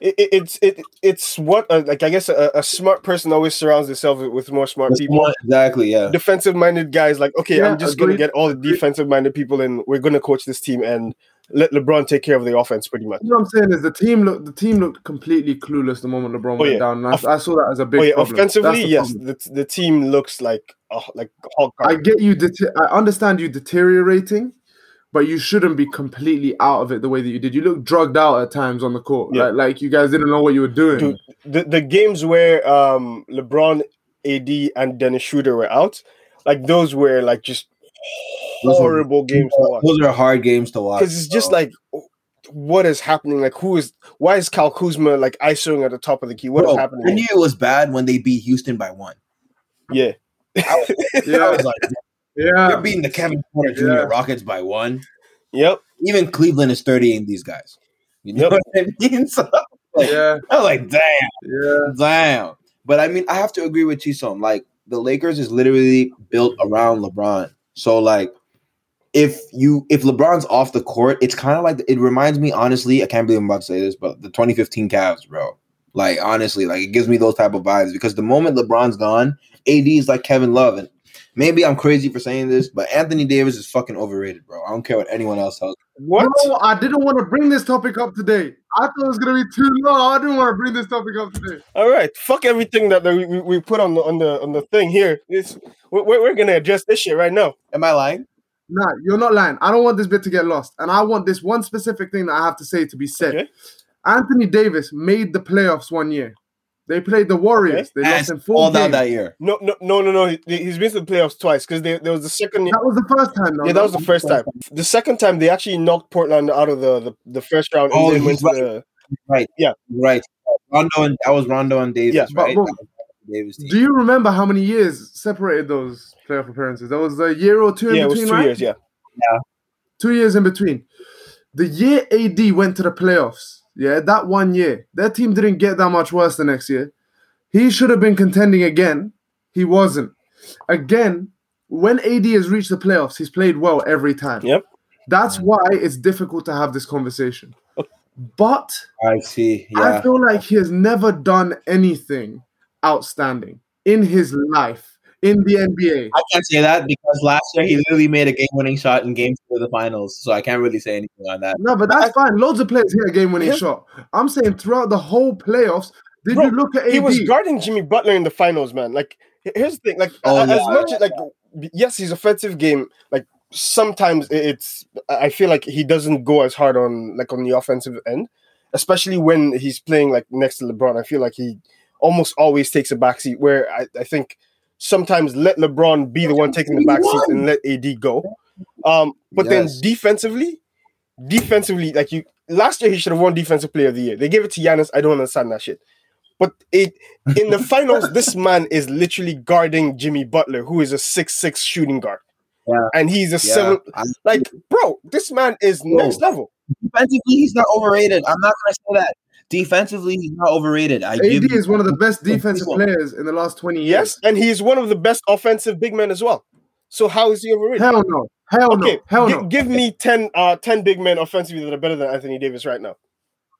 S2: it, it, it's it it's what uh, like I guess a, a smart person always surrounds himself with- with more smart
S1: That's
S2: people.
S1: one- exactly yeah.
S2: Defensive minded guys, like okay,
S3: Yeah,
S2: I'm just gonna get all the defensive minded people, and we're gonna coach this team and let LeBron take care of the offense, pretty much.
S3: You know what I'm saying is the team looked the team looked completely clueless the moment LeBron
S2: Oh,
S3: went
S2: yeah.
S3: down. And
S2: Off-
S3: I, I saw that as a big
S2: Oh yeah,
S3: problem.
S2: offensively,
S3: the
S2: yes,
S3: problem.
S2: the, the team looks like oh, like hog
S3: I get you. Dete- I understand you deteriorating, but you shouldn't be completely out of it the way that you did. You look drugged out at times on the court,
S2: Yeah.
S3: like, like you guys didn't know what you were doing.
S2: Dude, the the games where um LeBron, AD, and Dennis Schroeder were out, like those were like just
S1: Those were-
S2: horrible games to watch.
S1: Those are hard games to watch.
S2: Because it's just
S1: bro.
S2: like, what is happening? Like, who is? Why is Kyle Kuzma like ISOing at the top of the key? What is
S1: Bro,
S2: happening?
S1: I knew it was bad when they beat Houston by one.
S2: Yeah,
S1: I <laughs>
S3: yeah,
S1: was like,
S3: yeah.
S1: they're beating the Kevin Porter Jr.
S3: Yeah.
S1: Rockets by one.
S2: yep.
S1: Even Cleveland is 30 these guys. You know
S2: Yep.
S1: what I mean? <laughs> So, like,
S3: yeah,
S1: I'm like, damn,
S3: yeah.
S1: damn. But I mean, I have to agree with Chisom. Like, the Lakers is literally built around LeBron. So, like, if you if LeBron's off the court, it's kind of like it reminds me, honestly, I can't believe I'm about to say this, but the 2015 Cavs, bro. Like, honestly, like it gives me those type of vibes because the moment LeBron's gone, AD is like Kevin Love. And maybe I'm crazy for saying this, but Anthony Davis is fucking overrated, bro. I don't care what anyone else tells.
S2: What?
S3: No, I didn't want to bring this topic up today. I thought it was gonna be too long. I didn't want to bring this topic up today.
S2: All right, fuck everything that we, we- we put on the on the on the thing here. It's, we're, we're gonna address this shit right now.
S1: Am I lying?
S3: Nah, you're not lying. I don't want this bit to get lost, and I want this one specific thing that I have to say to be said.
S2: Okay.
S3: Anthony Davis made the playoffs one year. They played the Warriors. They lost in four
S1: all down
S3: games.
S1: that year.
S2: No, no, no, no, no. He, he's been to the playoffs twice because there was the second.
S3: That was the first time. Though,
S2: Yeah, that was the first time. The second time they actually knocked Portland out of the the, the first round.
S1: Oh,
S2: and then went
S1: he's
S2: to the,
S1: Right.
S2: Yeah.
S1: Right. Rondo and that was Rondo and Davis,
S2: Yeah,
S3: but
S1: right?
S3: bro,
S1: That was Davis team.
S3: Do you remember how many years separated those playoff appearances? That was a year or two in
S2: yeah, it was
S3: between,
S2: two
S3: right?
S2: years. Yeah,
S3: Two years in between. The year AD went to the playoffs, yeah, that one year, their team didn't get that much worse the next year. He should have been contending again. He wasn't. Again, when AD has reached the playoffs, he's played well every time.
S2: Yep.
S3: That's why it's difficult to have this conversation. Oh. But
S1: I see.
S3: I feel like he has never done anything outstanding in his life in the NBA.
S1: I can't say that because last year he literally made a game-winning shot in Game Two of the Finals, so I can't really say anything on that.
S3: No, but that's fine. Loads of players hit a game winning
S2: Yeah.
S3: shot. I'm saying throughout the whole playoffs, did
S2: Bro,
S3: you look at AD?
S2: he was guarding Jimmy Butler in the finals, man. Like, here's the thing. Like,
S1: Oh,
S2: as
S1: yeah,
S2: much as like, yes, his offensive game. Like, sometimes it's. I feel like he doesn't go as hard on like on the offensive end, especially when he's playing like next to LeBron. I feel like he almost always takes a backseat. Where I, I think sometimes let LeBron be the one taking the backseat and let AD go. Um, but
S1: Yes.
S2: then defensively, defensively, like you last year, he should have won Defensive Player of the Year. They gave it to Giannis. I don't understand that shit. But it in the <laughs> finals, this man is literally guarding Jimmy Butler, who is a six six shooting guard.
S1: Yeah.
S2: And he's a
S1: Yeah.
S2: seven. Like, bro, this man is
S1: Bro.
S2: next level.
S1: Defensively, he's not overrated. I'm not gonna say that. Defensively, he's not overrated. I
S3: AD
S1: give
S3: is one of the best defensive
S1: People.
S3: players in the last 20 years.
S2: Yes, and he's one of the best offensive big men as well. So how is he overrated?
S3: Hell no. Hell
S2: okay,
S3: no. Hell
S2: gi-
S3: no.
S2: give me 10, uh, 10 big men offensively that are better than Anthony Davis right now.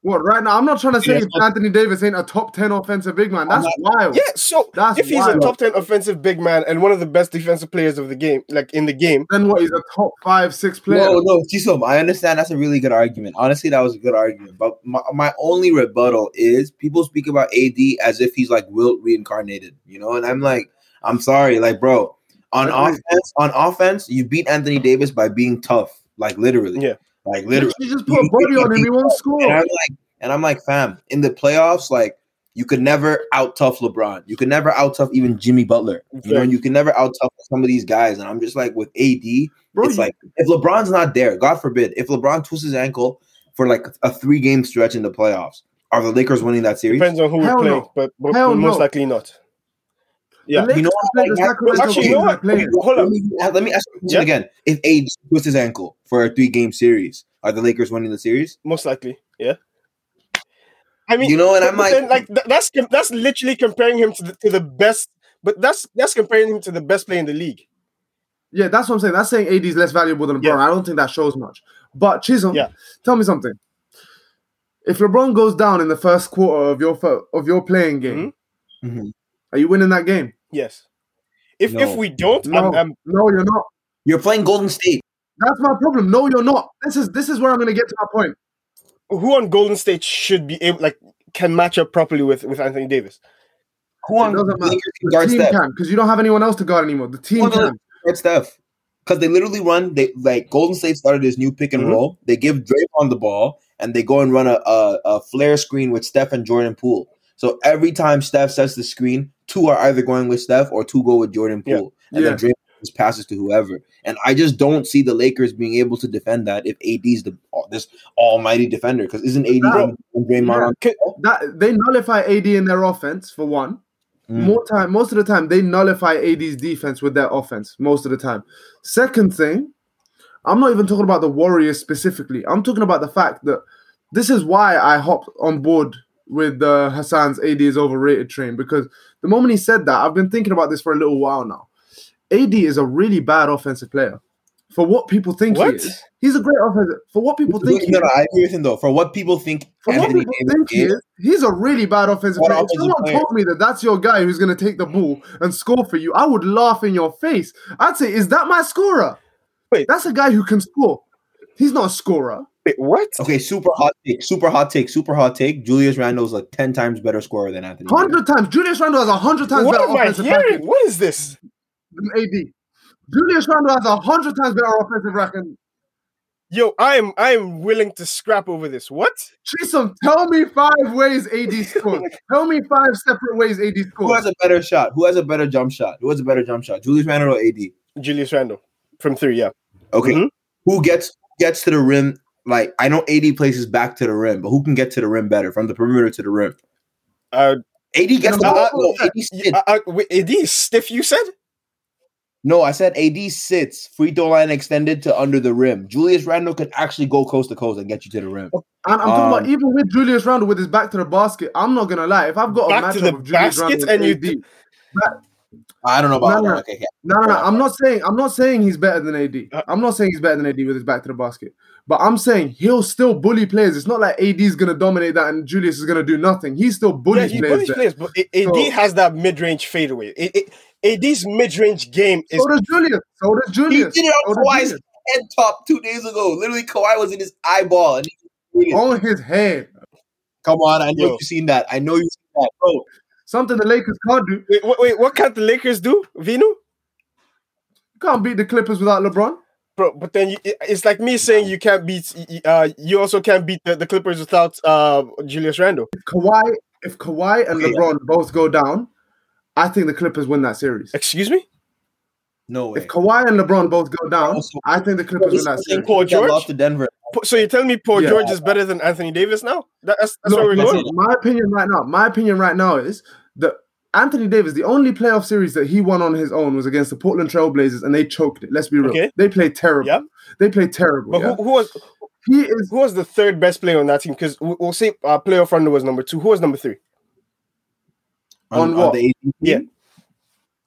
S3: What, right now? I'm not trying to say
S1: Yeah.
S3: if Anthony Davis ain't a top 10 offensive big man. That's
S1: I'm
S3: wild.
S2: Yeah, so
S3: That's
S2: if he's
S3: wild.
S2: a top 10 offensive big man and one of the best defensive players of the game, like in the game,
S3: Then what? He's a top five, six player.
S1: No, no, Chisom, I understand that's a really good argument. Honestly, that was a good argument. But my, my only rebuttal is people speak about AD as if he's like Wilt reincarnated, you know? And I'm like, I'm sorry, like, bro, on offense, on offense, you beat Anthony Davis by being tough, like literally.
S2: Yeah.
S1: Like literally.
S3: You just put a body on him, he won't
S1: And. I'm like, and I'm like, fam, in the playoffs, like you could never out tough LeBron. You could never out tough even Jimmy Butler. You know,
S2: Okay.
S1: you can never out tough some of these guys. And I'm just like with AD,
S3: Bro,
S1: it's
S3: you-
S1: like if LeBron's not there, God forbid, if LeBron twists his ankle for like a three game stretch in the playoffs, are the Lakers winning that series?
S2: depends on who
S3: we
S2: play,
S3: no.
S2: but, but, but most
S3: no.
S2: likely not. Yeah.
S1: You know
S3: can
S1: what?
S2: Actually, you know what?
S3: are playing.
S2: Hold
S1: let
S2: on.
S1: me, let me ask you
S2: Yeah.
S1: again. If AD twists his ankle for a three game series, are the Lakers winning the series?
S2: Most likely, yeah. I mean,
S1: You know, and I'm
S2: but
S1: like-
S2: then, like that's that's literally comparing him to the to the best. But that's that's comparing him to the best player in the league.
S3: Yeah, that's what I'm saying. That's saying AD is less valuable than LeBron.
S2: Yeah.
S3: I don't think that shows much. But Chisholm,
S2: Yeah.
S3: tell me something. If LeBron goes down in the first quarter of your of your play-in game,
S2: Mm-hmm.
S1: Mhm.
S3: Are you winning that game?
S2: Yes. If
S1: No.
S2: if we don't,
S3: No,
S2: I'm, I'm,
S3: no, you're not.
S1: You're playing Golden State.
S3: That's my problem. No, you're not. This is this is where I'm going to get to my point.
S2: who on Golden State should be able like can match up properly with with Anthony Davis.
S1: Who on
S3: It doesn't matter. The team
S1: Steph?
S3: can because you don't have anyone else to guard anymore. The team
S1: Who on
S3: can.
S1: Guard Steph? Because they literally run. They like Golden State started this new pick and
S2: Mhm.
S1: roll. They give Draymond the ball and they go and run a, a a flare screen with Steph and Jordan Poole. So every time Steph sets the screen, two are either going with Steph or two go with Jordan
S2: Yeah.
S1: Poole, and then
S3: Yeah.
S1: Draymond passes to whoever. And I just don't see the Lakers being able to defend that if AD's the this almighty defender. Because isn't AD and Draymond
S3: Yeah. That they nullify AD in their offense for one.
S1: Mm.
S3: More time, most of the time, they nullify AD's defense with their offense. Most of the time. Second thing, I'm not even talking about the Warriors specifically. I'm talking about the fact that this is why I hopped on board with uh, Hassan's AD is overrated train because the moment he said that, I've been thinking about this for a little while now. AD is a really bad offensive player for what people think
S2: What?
S3: he is. He's a great offensive for what people think he
S1: No,
S3: is.
S1: no, I agree with him though. For what people think
S3: For what people
S1: Davis
S3: think he
S1: is,
S3: is, he's a really bad offensive
S1: What
S3: player. If someone
S1: player?
S3: told me that that's your guy who's going to take the ball and score for you, I would laugh in your face. I'd say, "Is that my scorer?"
S2: Wait.
S3: that's a guy who can score. He's not a scorer.
S2: Wait, what?
S1: Okay, super hot take, super hot take, super hot take. Julius Randle's like ten times better scorer than Anthony.
S3: Hundred times. Julius Randle has a hundred times
S2: What
S3: better
S2: am I hearing?
S3: record
S2: What is this?
S3: AD. Julius Randle has a hundred times better offensive record.
S2: Yo, I am I am willing to scrap over this. What?
S3: Chisom, tell me five ways AD <laughs> scores. tell me five separate ways AD scores.
S1: Who has a better shot? Who has a better jump shot? Who has a better jump shot? Julius Randle or AD?
S2: Julius Randle from three, yeah.
S1: Okay,
S2: Mhm.
S1: who gets gets to the rim? Like I know AD places back to the rim, but who can get to the rim better from the perimeter to the rim?
S2: Uh,
S1: AD gets to the
S3: Uh,
S1: ball.
S3: uh,
S1: No, AD
S2: uh, uh, wait, AD is stiff. You said?
S1: No, I said AD sits free throw line extended to under the rim. Julius Randle could actually go coast to coast and get you to the rim.
S3: And I'm talking
S1: Um,
S3: about even with Julius Randle with his back to the basket. I'm not gonna lie. If I've got a
S2: Back to
S3: matchup
S2: the
S3: of Julius
S2: basket
S3: Randle
S2: and you-
S3: AD,
S1: I don't know about
S3: No,
S1: that.
S3: no.
S1: Okay, okay.
S3: No, no, no. I'm not saying I'm not saying he's better than AD.
S2: Uh,
S3: I'm not saying he's better than AD with his back to the basket. But I'm saying he'll still bully players. It's not like AD is gonna dominate that and Julius is gonna do nothing. He still
S2: Yeah,
S3: bullies
S2: he
S3: players.
S2: bullies players, but A- AD
S3: So-
S2: has that mid-range fadeaway. A- A- AD's mid-range game is
S3: So does Julius. So does Julius.
S1: He did it on
S3: does
S1: Kawhi's head top two days ago. Literally, Kawhi was in his eyeball, and he.
S3: On his head.
S1: Come on, I know
S2: Yo.
S1: you've seen that. I know you've seen that, bro.
S3: Something the Lakers can't do.
S2: wait, wait, wait, what can't the Lakers do, Vino?
S3: You can't beat the Clippers without LeBron.
S2: Bro, but then you, it's like me saying you can't beat. Uh, you also can't beat the, the Clippers without uh Julius Randle.
S3: If Kawhi, if Kawhi and
S1: Okay.
S3: LeBron both go down, I think the Clippers win that series.
S2: Excuse me.
S1: No way.
S3: If Kawhi and LeBron both go down,
S1: Also-
S3: I think the Clippers win that series.
S2: Paul George?
S1: lost to Denver.
S2: So you're telling me Paul
S3: Yeah.
S2: George is better than Anthony Davis now? That's that's
S3: No,
S2: where we're
S3: listen,
S2: going.
S3: my opinion right now, my opinion right now is that Anthony Davis, the only playoff series that he won on his own was against the Portland Trailblazers, and they choked it. Let's be real.
S2: Okay.
S3: They played terrible.
S2: Yeah.
S3: They played terrible.
S2: But
S3: yeah?
S2: who, who was
S3: he is
S2: who was the third best player on that team? Because we'll say uh, playoff runner was number two. Who was number three?
S3: On what?
S1: the
S2: Yeah.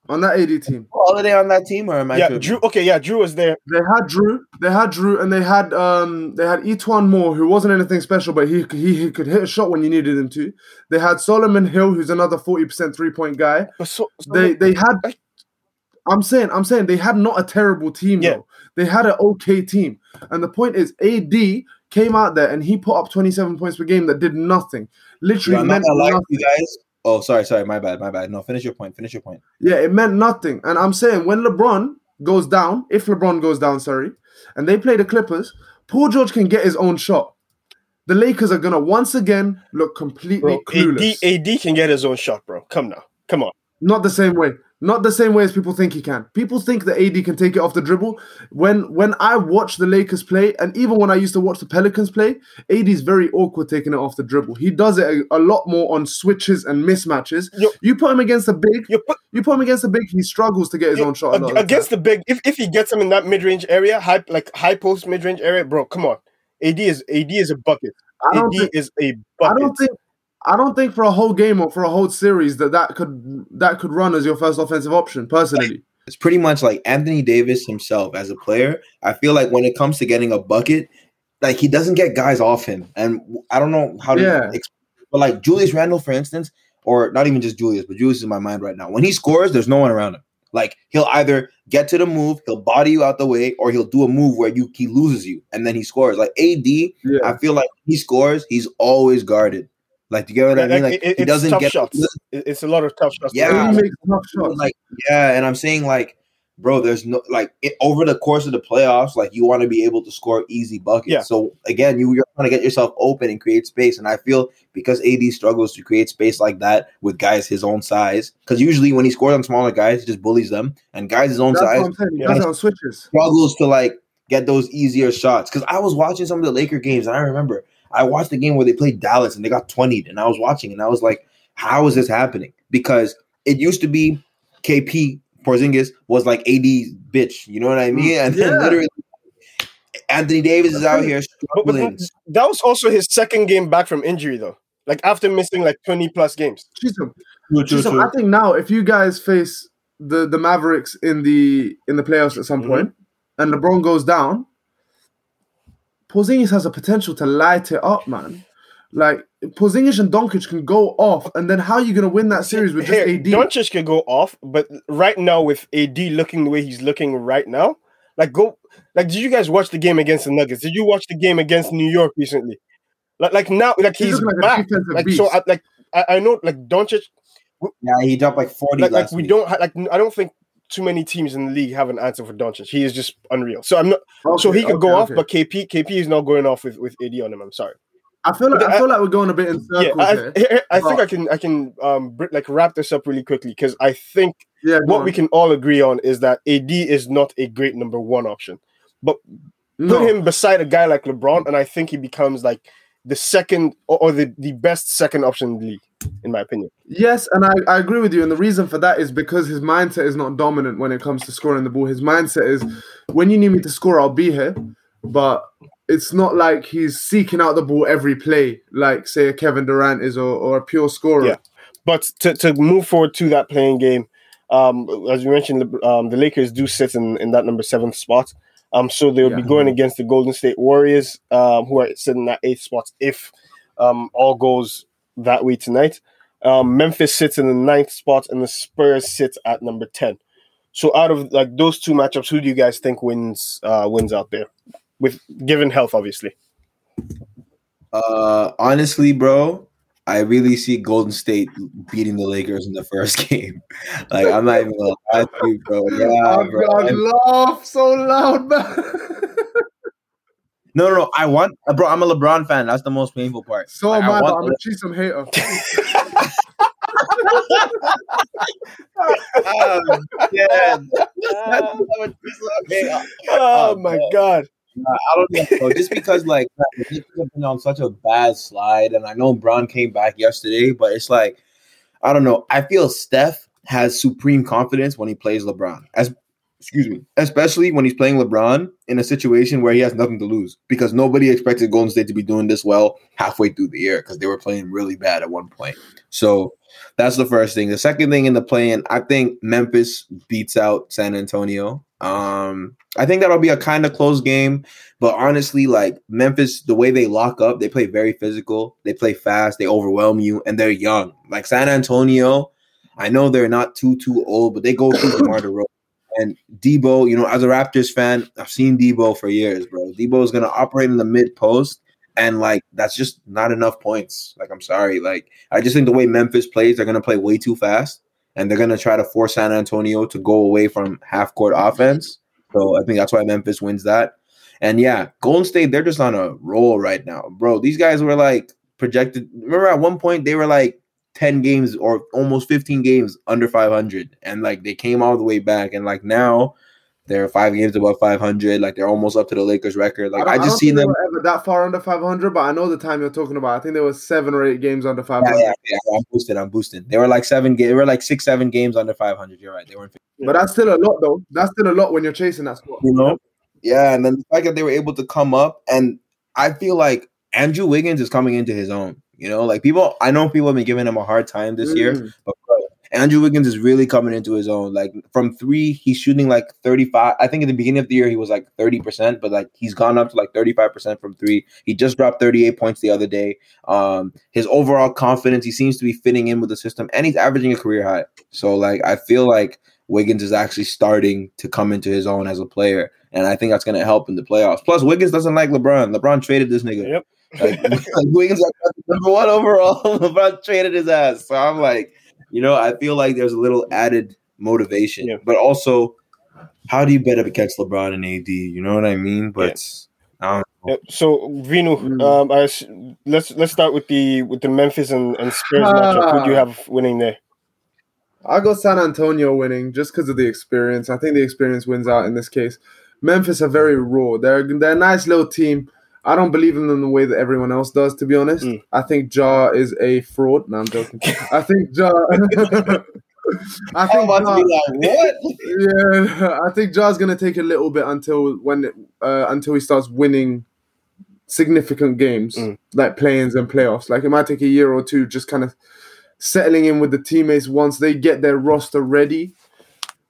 S3: On that AD team.
S1: Holiday on that team, or am I?
S2: yeah,
S1: tripping?
S2: Jrue. Okay, yeah, Jrue was there.
S3: They had Jrue, they had Jrue, and they had um they had E'Twaun Moore, who wasn't anything special, but he, he he could hit a shot when you needed him to. They had Solomon Hill, who's another forty percent three point guy.
S2: But so, so
S3: They they had.
S2: I-
S3: I'm saying I'm saying they had not a terrible team
S2: Yeah.
S3: though. They had an okay team, and the point is, AD came out there and he put up 27 points per game that did nothing. Literally
S1: Yo, not
S3: meant
S1: gonna lie to
S3: nothing.
S1: you guys. Oh, sorry, sorry, my bad, my bad. No, finish your point. Finish your point.
S3: Yeah, it meant nothing. And I'm saying when LeBron goes down, if LeBron goes down, sorry, and they play the Clippers, Paul George can get his own shot. The Lakers are gonna once again look completely
S2: bro, AD,
S3: clueless.
S2: AD can get his own shot, bro. Come now, come on.
S3: Not the same way. Not the same way as people think he can. People think that AD can take it off the dribble. When when I watch the Lakers play, and even when I used to watch the Pelicans play, AD is very awkward taking it off the dribble. He does it a, a lot more on switches and mismatches.
S2: You-
S3: You put him against a big,
S2: You put
S3: you put him against a big, he struggles to get his own shot. a lot the
S2: against the big. If, if he gets him in that mid range area, high like high post mid range area, bro, come on. AD is AD is a bucket.
S3: I
S2: AD
S3: think
S2: is a bucket.
S3: don't think I don't think for a whole game or for a whole series that that could that could run as your first offensive option. Personally,
S1: It's pretty much like Anthony Davis himself as a player. I feel like when it comes to getting a bucket, like he doesn't get guys off him, and I don't know how to.
S3: Yeah.
S1: but like Julius Randle, for instance, or not even just Julius, but Julius is in my mind right now. When he scores, there's no one around him. Like he'll either get to the move, he'll body you out the way, or he'll do a move where you he loses you and then he scores. Like AD,
S3: yeah.
S1: I feel like he scores, he's always guarded. Like, do you get what I mean?
S2: like,
S1: Like,
S2: it-
S1: he doesn't
S2: tough
S1: get
S2: shots. It's a lot of tough shots.
S1: Yeah.
S3: AD tough shots.
S1: like yeah and i'm saying like bro there's no like it, over the course of the playoffs like you want to be able to score easy buckets
S2: Yeah.
S1: so again you, you're trying to get yourself open and create space and i feel because ad struggles to create space like that with guys his own size because usually when he scores on smaller guys he just bullies them and guys his own
S3: That's
S1: size
S3: what I'm
S2: Yeah.
S3: does switches.
S1: struggles to like get those easier shots. Because I was watching some of the Laker games, and I remember I watched the game where they played Dallas and they got 20'd, and I was watching, and I was like, how is this happening? Because it used to be KP Porzingis was like AD's bitch, you know what I mean? And then
S3: Yeah.
S1: literally Anthony Davis is out here
S2: But, but
S1: struggling.
S2: that was also his second game back from injury, though. Like after missing like twenty plus games.
S3: Chisholm, Chisholm, I think now if you guys face the the Mavericks in the in the playoffs at some
S2: Mhm.
S3: point, and LeBron goes down, Porzingis has a potential to light it up, man. Like Porzingis and Doncic can go off, and then how are you gonna win that series with just
S2: Here,
S3: AD?
S2: Doncic can go off, but right now with AD looking the way he's looking right now, like go like did you guys watch the game against the Nuggets? Did you watch the game against New York recently? Like like now like
S3: He's
S2: he's,
S3: like
S2: back. Like
S3: beast.
S2: so I, like I, I know like Doncic
S1: yeah, he dropped like 40
S2: like, like we
S1: week.
S2: don't ha- like I don't think too many teams in the league have an answer for Doncic. He is just unreal. So I'm not so he could
S3: okay,
S2: go off, but KP KP is not going off with, with AD on him. I'm sorry.
S3: I feel like
S2: but
S3: I feel like we're going a bit in
S2: Yeah,
S3: circles
S2: I,
S3: here.
S2: I, I think I can I can um like wrap this up really quickly because I think
S3: Yeah,
S2: what
S3: on.
S2: we can all agree on is that AD is not a great number one option. But
S3: no.
S2: put him beside a guy like LeBron, and I think he becomes like the second or, the, the best second option in the league, in my opinion.
S3: Yes, and I, I agree with you. And the reason for that is because his mindset is not dominant when it comes to scoring the ball. His mindset is when you need me to score, I'll be here. But it's not like he's seeking out the ball every play, like say a Kevin Durant is or, or a pure scorer.
S2: Yeah. But to, to move forward to that playing game, um, as you mentioned, the- um, the Lakers do sit in, in that number seventh spot. Um, so they'll be going against the Golden State Warriors, um, who are sitting at eighth spot if um, all goes that way tonight. Um, Memphis sits in the ninth spot, and the Spurs sit at number ten. So out of like those two matchups, who do you guys think wins uh, wins out there? With given health, obviously.
S1: Uh, honestly, bro, I really see Golden State beating the Lakers in the first <laughs> game. like, I'm not even gonna lie to you, bro. <laughs> Yeah,
S3: I've,
S1: bro.
S3: I've laughed so loud, man.
S1: No, no, no. I want, uh, bro. I'm a LeBron fan. That's the most painful part.
S3: so
S1: Like,
S3: am I,
S1: want
S3: I'm a Chisholm hater.
S1: the- <laughs> Oh, yeah. That's what this is. Okay,
S2: Oh,
S1: Oh,
S2: my god!
S1: I don't know. Just because, like, the Knicks have been on such a bad slide, and I know Brown came back yesterday, but it's like, I don't know. I feel Steph has supreme confidence when he plays LeBron. As excuse me, especially when he's playing LeBron in a situation where he has nothing to lose, because nobody expected Golden State to be doing this well halfway through the year because they were playing really bad at one point. So that's the first thing. The second thing in the play-in, I think Memphis beats out San Antonio. Um, I think that'll be a kind of close game, but honestly, like Memphis, the way they lock up, they play very physical. They play fast. They overwhelm you, and they're young. Like San Antonio, I know they're not too too old, but they go through DeMar DeRozan and Debo. You know, as a Raptors fan, I've seen Debo for years, bro. Debo is gonna operate in the mid post, and like that's just not enough points. Like I'm sorry, like I just think the way Memphis plays, they're gonna play way too fast, and they're gonna try to force San Antonio to go away from half court offense. So I think that's why Memphis wins that. And yeah, Golden State, they're just on a roll right now, bro. These guys were like projected. Remember at one point they were like 10 games or almost 15 games under 500 and like they came all the way back and like now they're five games above 500 like they're almost up to the lakers record like
S3: don't-
S1: i, just seen them
S3: ever that far under 500, but I know the time you're talking about. I think there was seven or eight games under 500.
S1: yeah, yeah, yeah, i'm boosted i'm boosted they were like seven they were like six seven games under 500 you're right they weren't
S3: But that's still a lot, though. That's still a lot when you're chasing that spot.
S1: you know yeah and then the fact that they were able to come up and i feel like andrew wiggins is coming into his own you know like people i know people have been giving him a hard time this year
S3: Mm.
S1: But bro, Andrew Wiggins is really coming into his own. Like from three, he's shooting like 35. I think at the beginning of the year he was like 30%, but like he's gone up to like 35% from three. He just dropped 38 points the other day. Um, his overall confidence, he seems to be fitting in with the system, and he's averaging a career high. So like I feel like Wiggins is actually starting to come into his own as a player. And I think that's gonna help in the playoffs. Plus, Wiggins doesn't like LeBron. LeBron traded this nigga.
S2: Yep.
S1: Like, like <laughs> Wiggins like number one overall. <laughs> LeBron traded his ass. So I'm like, you know, I feel like there's a little added motivation.
S2: Yeah.
S1: But also, how do you bet up against LeBron and AD? You know what I mean? But I don't know.
S2: Yeah, so Vino,
S3: Mm.
S2: um, I s- let's let's start with the with the Memphis and, and Spurs matchup. Who do you have winning there?
S3: I got San Antonio winning just because of the experience. I think the experience wins out in this case. Memphis are very raw. They're they're a nice little team. I don't believe in them the way that everyone else does. To be honest,
S2: Mm.
S3: I think Ja is a fraud. No, I'm joking. I think Ja. <laughs> <laughs> I think
S1: to be like, what? <laughs>
S3: yeah, I think Ja's gonna take a little bit until when uh, until he starts winning significant games,
S2: Mm.
S3: like play-ins and playoffs. Like it might take a year or two, just kind of settling in with the teammates once they get their roster ready.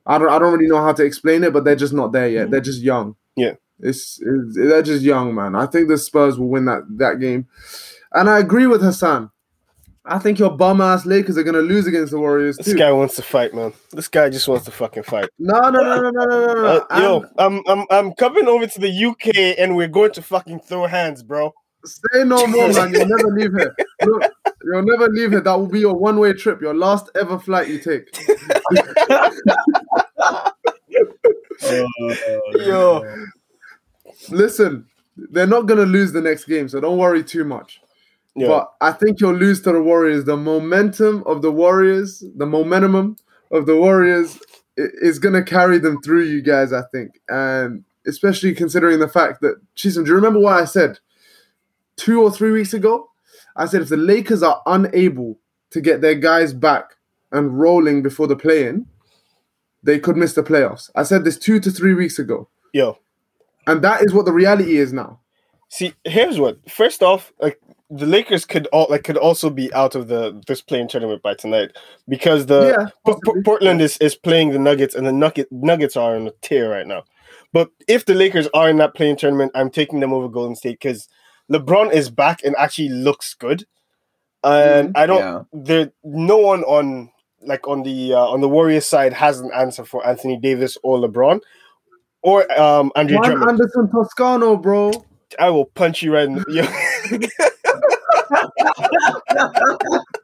S3: I don't, I don't really know how to explain it, but they're just not there yet. They're just young.
S2: Yeah.
S3: It's, it's they're just young, man. I think the Spurs will win that that game, and I agree with Hassan. I think your bum ass Lakers are gonna lose against the Warriors
S2: This
S3: too.
S2: guy wants to fight, man. This guy just wants to fucking fight.
S3: No, no, no, no, no, no, no, no.
S2: Uh, yo, I'm I'm I'm coming over to the UK and we're going to fucking throw hands, bro.
S3: Say no <laughs> more, man. You'll never leave here. Look, you'll never leave here. That will be your one way trip, your last ever flight you take. <laughs> <laughs>
S2: Yo,
S3: Listen, they're not going to lose the next game, so don't worry too much.
S2: yo,
S3: But I think you'll lose to the Warriors. The momentum of the Warriors, the momentum of the Warriors is going to carry them through, you guys, I think. And especially considering the fact that, Chisholm, do you remember what I said two or three weeks ago? I said if the Lakers are unable to get their guys back and rolling before the play in, they could miss the playoffs. I said this two to three weeks ago.
S2: yo.
S3: And that is what the reality is now.
S2: See, here's what. First off, like the Lakers could all like could also be out of the this play-in tournament by tonight because the
S3: yeah.
S2: P- P- Portland is, is playing the Nuggets, and the Nugget, Nuggets are on a tear right now. But if the Lakers are in that play-in tournament, I'm taking them over Golden State because LeBron is back and actually looks good. And I don't.
S1: Yeah.
S2: There, no one on like on the uh, on the Warriors side has an answer for Anthony Davis or LeBron or um Andre
S3: Juan
S2: Drummond.
S3: Anderson Toscano, bro.
S2: I will punch you right in the. <laughs> <laughs>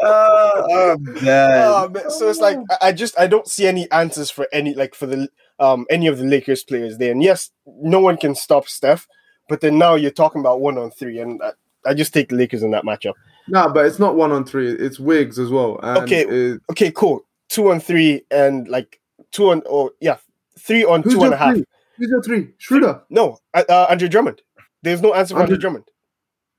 S1: Oh, I'm dead.
S2: Oh, man, so it's like I- I just I don't see any answers for any like for the um any of the Lakers players there. And yes, no one can stop Steph, but then now you're talking about one on three, and I, I just take the Lakers in that matchup.
S3: Nah, but it's not one on three. It's Wiggs as well. And
S2: Okay.
S3: it-
S2: Okay, cool. Two on three, and like two on or yeah, three on
S3: who's
S2: two
S3: your
S2: and a half.
S3: three? Who's your three? Schroeder.
S2: No, uh, uh, Andre Drummond. There's no answer for Andre
S3: Andre-
S2: Drummond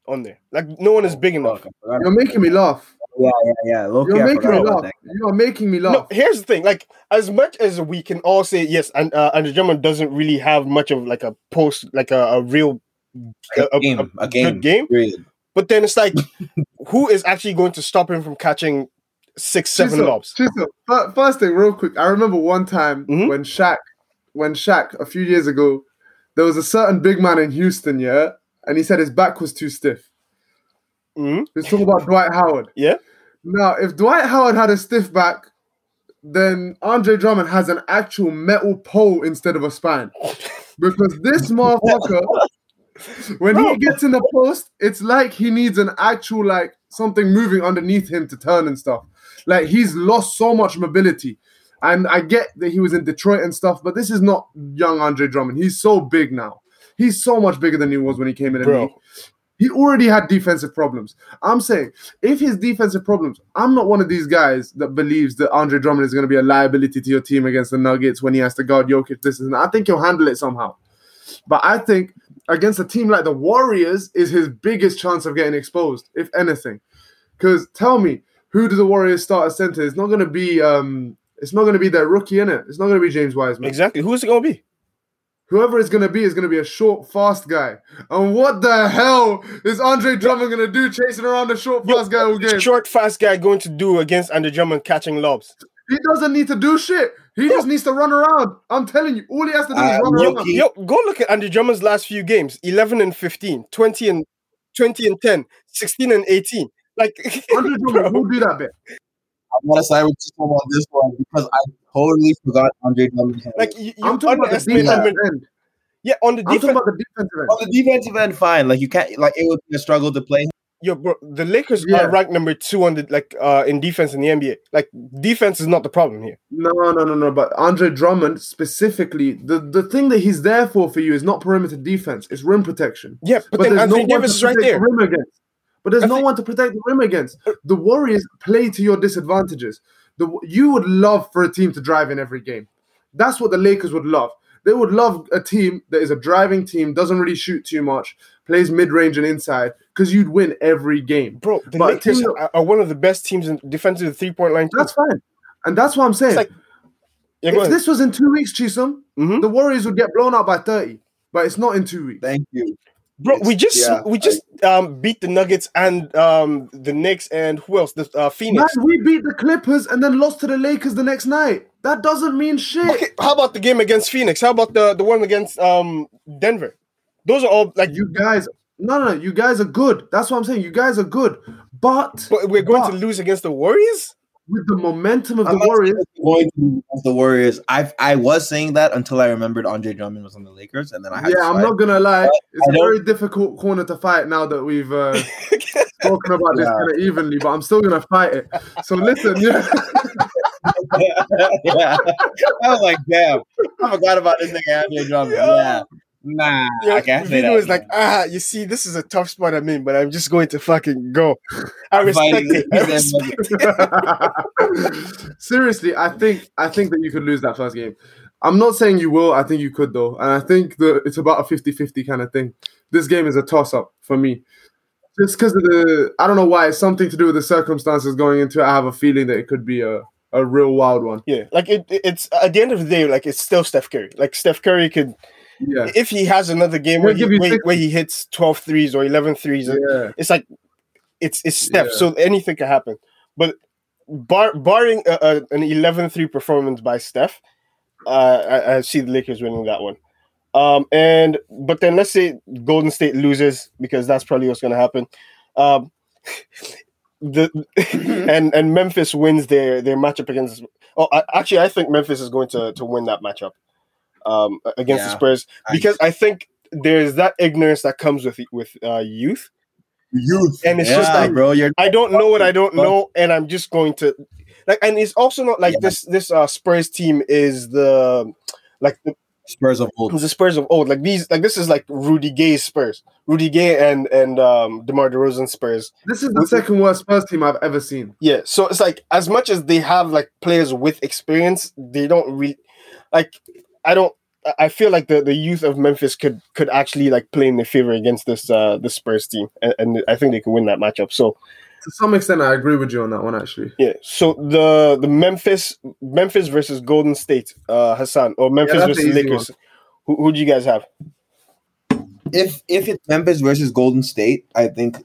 S2: on there. Like no one is big enough.
S1: Fuck, I forgot.
S3: You're making me laugh.
S1: Yeah, yeah, yeah. Low-key,
S3: You're making me laugh. You're making me laugh.
S2: No, here's the thing. Like, as much as we can all say yes, and uh, Andre Drummond doesn't really have much of like a post, like a, a real
S1: A
S2: a-
S1: game,
S2: a
S1: a game,
S2: good game.
S1: Period.
S2: But then it's like, <laughs> who is actually going to stop him from catching six, seven
S3: Chisel,
S2: lobs?
S3: Chisel, First thing, real quick. I remember one time
S2: Mhm.
S3: when Shaq, when Shaq a few years ago, there was a certain big man in Houston, yeah, and he said his back was too stiff.
S2: hmm
S3: He was talking about Dwight Howard. <laughs>
S2: Yeah.
S3: Now, if Dwight Howard had a stiff back, then Andre Drummond has an actual metal pole instead of a spine. Because this <laughs> motherfucker, when he gets in the post, it's like he needs an actual like something moving underneath him to turn and stuff. Like he's lost so much mobility. And I get that he was in Detroit and stuff, but this is not young Andre Drummond. He's so big now. He's so much bigger than he was when he came in
S2: Bro.
S3: He already had defensive problems. I'm saying if his defensive problems, I'm not one of these guys that believes that Andre Drummond is going to be a liability to your team against the Nuggets when he has to guard Jokic. This is, I think he'll handle it somehow. But I think against a team like the Warriors is his biggest chance of getting exposed, if anything. Because tell me, who do the Warriors start at center? It's not going to be um, it's not going to be that rookie in it. It's not going to be James Wiseman.
S2: Exactly. Who's it gonna be?
S3: Whoever it's going to be is going to be a short, fast guy. And what the hell is Andre Drummond going to do chasing around a short,
S2: Yo,
S3: fast guy all game?
S2: Short, fast guy going to do against Andre Drummond catching lobs.
S3: He doesn't need to do shit. He just needs to run around. I'm telling you, all he has to do is
S1: Uh,
S3: run
S2: Yo,
S3: around.
S2: yo, go look at Andre Drummond's last few games 11 and 15, 20 and 20 and 10, 16 and 18. Like, <laughs>
S3: Andre Drummond, who do that bit?
S1: I'm gonna side with you on this one because I totally forgot Andre Drummond. had
S2: like you, you
S3: I'm talking about the
S2: underestimate
S3: defensive end.
S2: Yeah, on the
S3: I'm talking
S2: defense.
S3: about the defensive end.
S1: on the defensive end, fine. Like you can't, like it would be a struggle to play.
S2: Yo, bro, the Lakers
S3: Yeah.
S2: are ranked number two on the like uh in defense in the NBA. Like defense is not the problem here.
S3: No, no, no, no. But Andre Drummond specifically, the, the thing that he's there for for you is not perimeter defense; it's rim protection.
S2: Yeah, but, then Anthony
S3: one
S2: Davis
S3: to
S2: is right there.
S3: Rim against. But there's
S2: I
S3: no
S2: think-
S3: one to protect the rim against. The Warriors play to your disadvantages. The you would love for a team to drive in every game. That's what the Lakers would love. They would love a team that is a driving team, doesn't really shoot too much, plays mid range and inside, because you'd win every game.
S2: Bro, the
S3: But
S2: Lakers
S3: team-
S2: are, are one of the best teams in defensive three point line. too.
S3: That's fine, and that's what I'm saying.
S2: Like yeah,
S3: if
S2: ahead.
S3: this was in two weeks, Chisholm,
S2: Mhm.
S3: the Warriors would get blown out by 30. But it's not in two weeks.
S1: Thank you.
S2: Bro, we just
S1: yeah,
S2: we just um beat the Nuggets and um the Knicks and who else? The uh,
S3: Man,
S2: Phoenix.
S3: we beat the Clippers and then lost to the Lakers the next night. That doesn't mean shit.
S2: Okay, how about the game against Phoenix? How about the the one against um Denver? Those are all like
S3: You guys, no, no, no, you guys are good. That's what I'm saying. You guys are good. But,
S2: but we're going
S3: but
S2: to lose against the Warriors?
S3: With the momentum of
S1: I'm
S3: the Warriors,
S1: going the Warriors. I I was saying that until I remembered Andre Drummond was on the Lakers, and then I had
S3: yeah, I'm not gonna lie. It's
S1: I
S3: a
S1: don't-
S3: very difficult corner to fight now that we've uh, <laughs> spoken about this kind of evenly. But I'm still gonna fight it. So listen, yeah, <laughs>
S1: yeah. <laughs> I was like, damn, I forgot about this nigga Andre Drummond. Yeah, nah,
S2: Yeah,
S1: I can't say
S2: Vito
S1: that.
S2: is like, ah, you see, this is a tough spot I'm in, but I'm just going to fucking go. I respect it. <laughs> I
S1: these
S2: respect <laughs>
S3: Seriously, I think I think that you could lose that first game. I'm not saying you will. I think you could though, and I think that it's about a 50-50 kind of thing. This game is a toss up for me. Just because of the, I don't know why. It's something to do with the circumstances going into it. I have a feeling that it could be a, a real wild one.
S2: Yeah, like it, it- it's at the end of the day, like it's still Steph Curry. Like Steph Curry could,
S3: Yeah,
S2: if he has another game where he, where, where he hits 12 threes or 11 threes,
S3: yeah.
S2: it's like it's it's Steph,
S3: Yeah.
S2: so anything can happen. But bar, barring a, a, an 11-3 performance by Steph, uh, I, I see the Lakers winning that one. Um, and but then let's say Golden State loses because that's probably what's going to happen. Um, <laughs> the <laughs> and and Memphis wins their their matchup against. Oh, I, actually, I think Memphis is going to to win that matchup um, against the Spurs because I think there's that ignorance that comes with with uh, youth.
S1: youth,
S2: And it's
S1: yeah,
S2: just like-
S1: bro, you're
S2: I don't know what I don't know, and I'm just going to like. And it's also not like
S1: Yeah.
S2: this. This uh, Spurs team is the like the,
S1: Spurs of old.
S2: the Spurs of old. Like these, like this is like Rudy Gay's Spurs, Rudy Gay and and um, DeMar DeRozan Spurs.
S3: This is the second worst Spurs team I've ever seen.
S2: Yeah, so it's like as much as they have like players with experience, they don't really like. I don't. I- I feel like the, the youth of Memphis could could actually like play in their favor against this uh the Spurs team, and, and I think they can win that matchup. So
S3: To some extent, I agree with you on that one. Actually,
S2: yeah, so the the Memphis Memphis versus Golden State, uh Hassan or Memphis
S3: that's
S2: versus
S3: the easy
S2: Lakers. Who who do you guys have?
S1: If if it's Memphis versus Golden State, I think.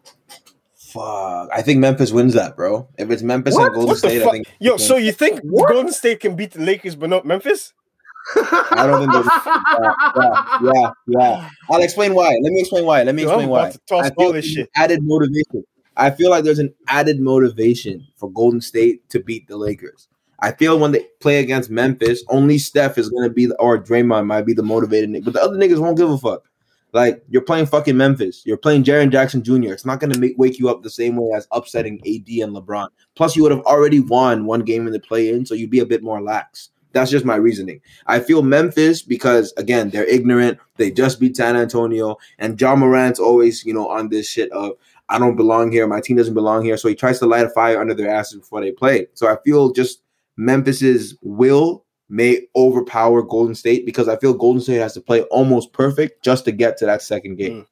S1: Fuck, I think Memphis wins that, bro. If it's Memphis
S2: What?
S1: and Golden
S2: What the
S1: State, I think.
S2: Yo, so you think Golden State can beat the Lakers but not Memphis?
S1: I don't think. they're- <laughs> yeah, yeah, yeah. I'll explain why. Let me explain why. Let me
S2: Yo,
S1: explain why.
S2: to toss
S1: I
S2: all
S1: feel
S2: this shit.
S1: Added motivation. I feel like there's an added motivation for Golden State to beat the Lakers. I feel when they play against Memphis, only Steph is gonna be the, or Draymond might be the motivated nigga, but the other niggas won't give a fuck. Like you're playing fucking Memphis, you're playing Jaren Jackson Jr. It's not gonna make wake you up the same way as upsetting AD and LeBron. Plus, you would have already won one game in the play-in, so you'd be a bit more lax. That's just my reasoning. I feel Memphis because again they're ignorant. They just beat San Antonio, and Ja Morant's always you know on this shit of I don't belong here. My team doesn't belong here. So he tries to light a fire under their asses before they play. So I feel just Memphis's will may overpower Golden State because I feel Golden State has to play almost perfect just to get to that second game.
S2: Mm.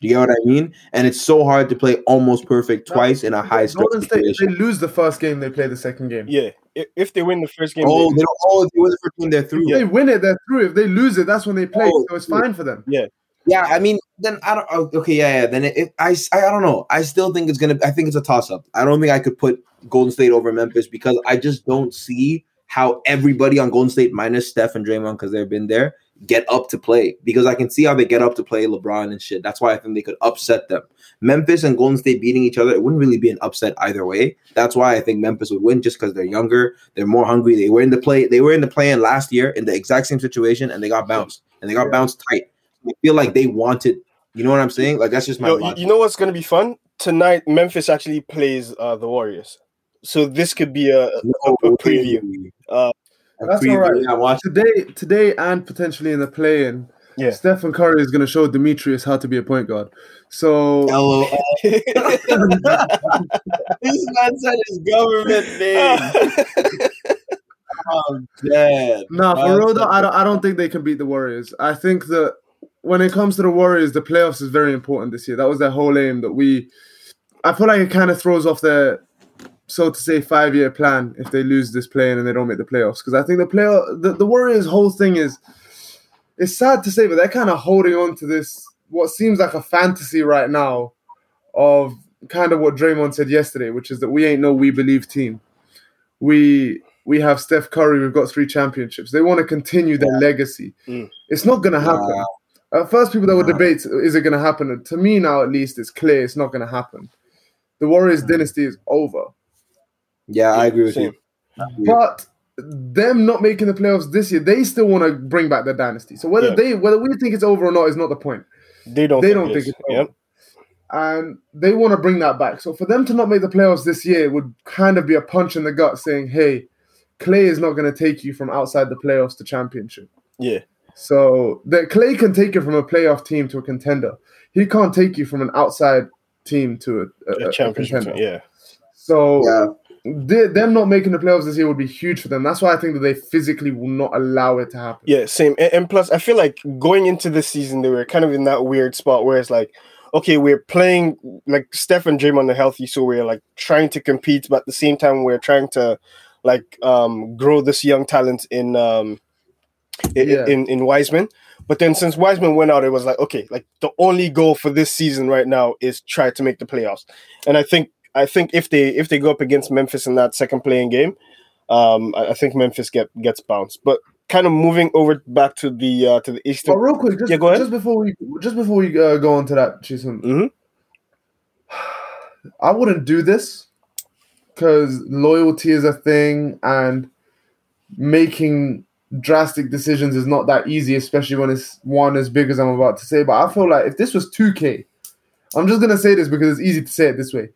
S1: Do you get what I mean? And it's so hard to play almost perfect
S3: No,
S1: twice in a high stress
S3: Golden State, if they lose the first game, they play the second game.
S2: Yeah, if they win the first game,
S1: Oh,
S2: they-
S1: they don't. Oh, it was the first game they're through.
S3: If they win it, they're through. If they lose it, that's when they play.
S1: Oh,
S3: so it's
S1: true.
S3: fine for them.
S1: Yeah, yeah. I mean, then I don't. oh, Okay, yeah, yeah. Then it, it, I, I, I don't know. I still think it's gonna. I think it's a toss up. I don't think I could put Golden State over Memphis because I just don't see how everybody on Golden State minus Steph and Draymond because they've been there get up to play because I can see how they get up to play LeBron and shit. That's why I think they could upset them. Memphis and Golden State beating each other, it wouldn't really be an upset either way. That's why I think Memphis would win just because they're younger, they're more hungry. They were in the play, they were in the play in last year in the exact same situation and they got bounced and they got bounced tight. I feel like they wanted, you know what I'm saying? Like that's just my
S2: Yo, you, know what's going to be fun tonight? Memphis actually plays uh, the Warriors, so this could be a, a, a preview. Uh,
S3: That's all right.
S1: Yeah, watch
S3: Today, today, and potentially in the play-in,
S2: Yeah.
S3: Stephen Curry is going to show Temetrius how to be a point guard. So
S1: LOL. <laughs> this man said his government name. <laughs> Oh, dead.
S3: No,
S1: That's
S3: for real though,
S1: such
S3: I
S1: a-
S3: don't, I don't think they can beat the Warriors. I think that when it comes to the Warriors, the playoffs is very important this year. That was their whole aim. That we, I feel like it kind of throws off their, so to say, five year plan if they lose this play and they don't make the playoffs. Because I think the player, the, the Warriors' whole thing is, it's sad to say, but they're kind of holding on to this what seems like a fantasy right now, of kind of what Draymond said yesterday, which is that we ain't no we believe team. We we have Steph Curry. We've got three championships. They want to continue their legacy.
S2: Mm.
S3: It's not going to happen.
S1: Nah.
S3: At first, people that would
S1: Nah.
S3: debate, is it going to happen? To me now, at least, it's clear it's not going to happen. The Warriors
S1: Mm.
S3: dynasty is over.
S1: Yeah, I agree with
S2: Same.
S1: you.
S3: But them not making the playoffs this year, they still want to bring back the dynasty. So whether
S2: Yeah.
S3: they whether we think it's over or not is not the point.
S2: they don't.
S3: They
S2: think
S3: don't
S2: it
S3: think it's over.
S2: Yep.
S3: And they want to bring that back. So for them to not make the playoffs this year would kind of be a punch in the gut saying, hey, Klay is not going to take you from outside the playoffs to championship.
S2: Yeah.
S3: So that Klay can take you from a playoff team to a contender. He can't take you from an outside team to a, a,
S2: A
S3: a
S2: championship.
S3: contender.
S2: Yeah.
S3: So
S1: Yeah.
S3: Them not making the playoffs this year would be huge for them. That's why I think that they physically will not allow it to happen.
S2: Yeah, same. And, and plus, I feel like going into this season, they were kind of in that weird spot where it's like, okay, we're playing like Steph and Draymond are healthy, so we're like trying to compete, but at the same time, we're trying to like um grow this young talent in um in
S3: Yeah.
S2: in, in Wiseman. But then since Wiseman went out, it was like, okay, like the only goal for this season right now is try to make the playoffs. And I think I think if they if they go up against Memphis in that second play-in game, um, I, I think Memphis get gets bounced. But kind of moving over back to the uh, to the
S3: But
S2: Eastern.
S3: real quick, just,
S2: Yeah, go ahead.
S3: just before we just before we uh, go on to that, Chisholm,
S2: Mhm.
S3: I wouldn't do this because loyalty is a thing, and making drastic decisions is not that easy, especially when it's one as big as I'm about to say. But I feel like if this was 2K, I'm just gonna say this because it's easy to say it this way.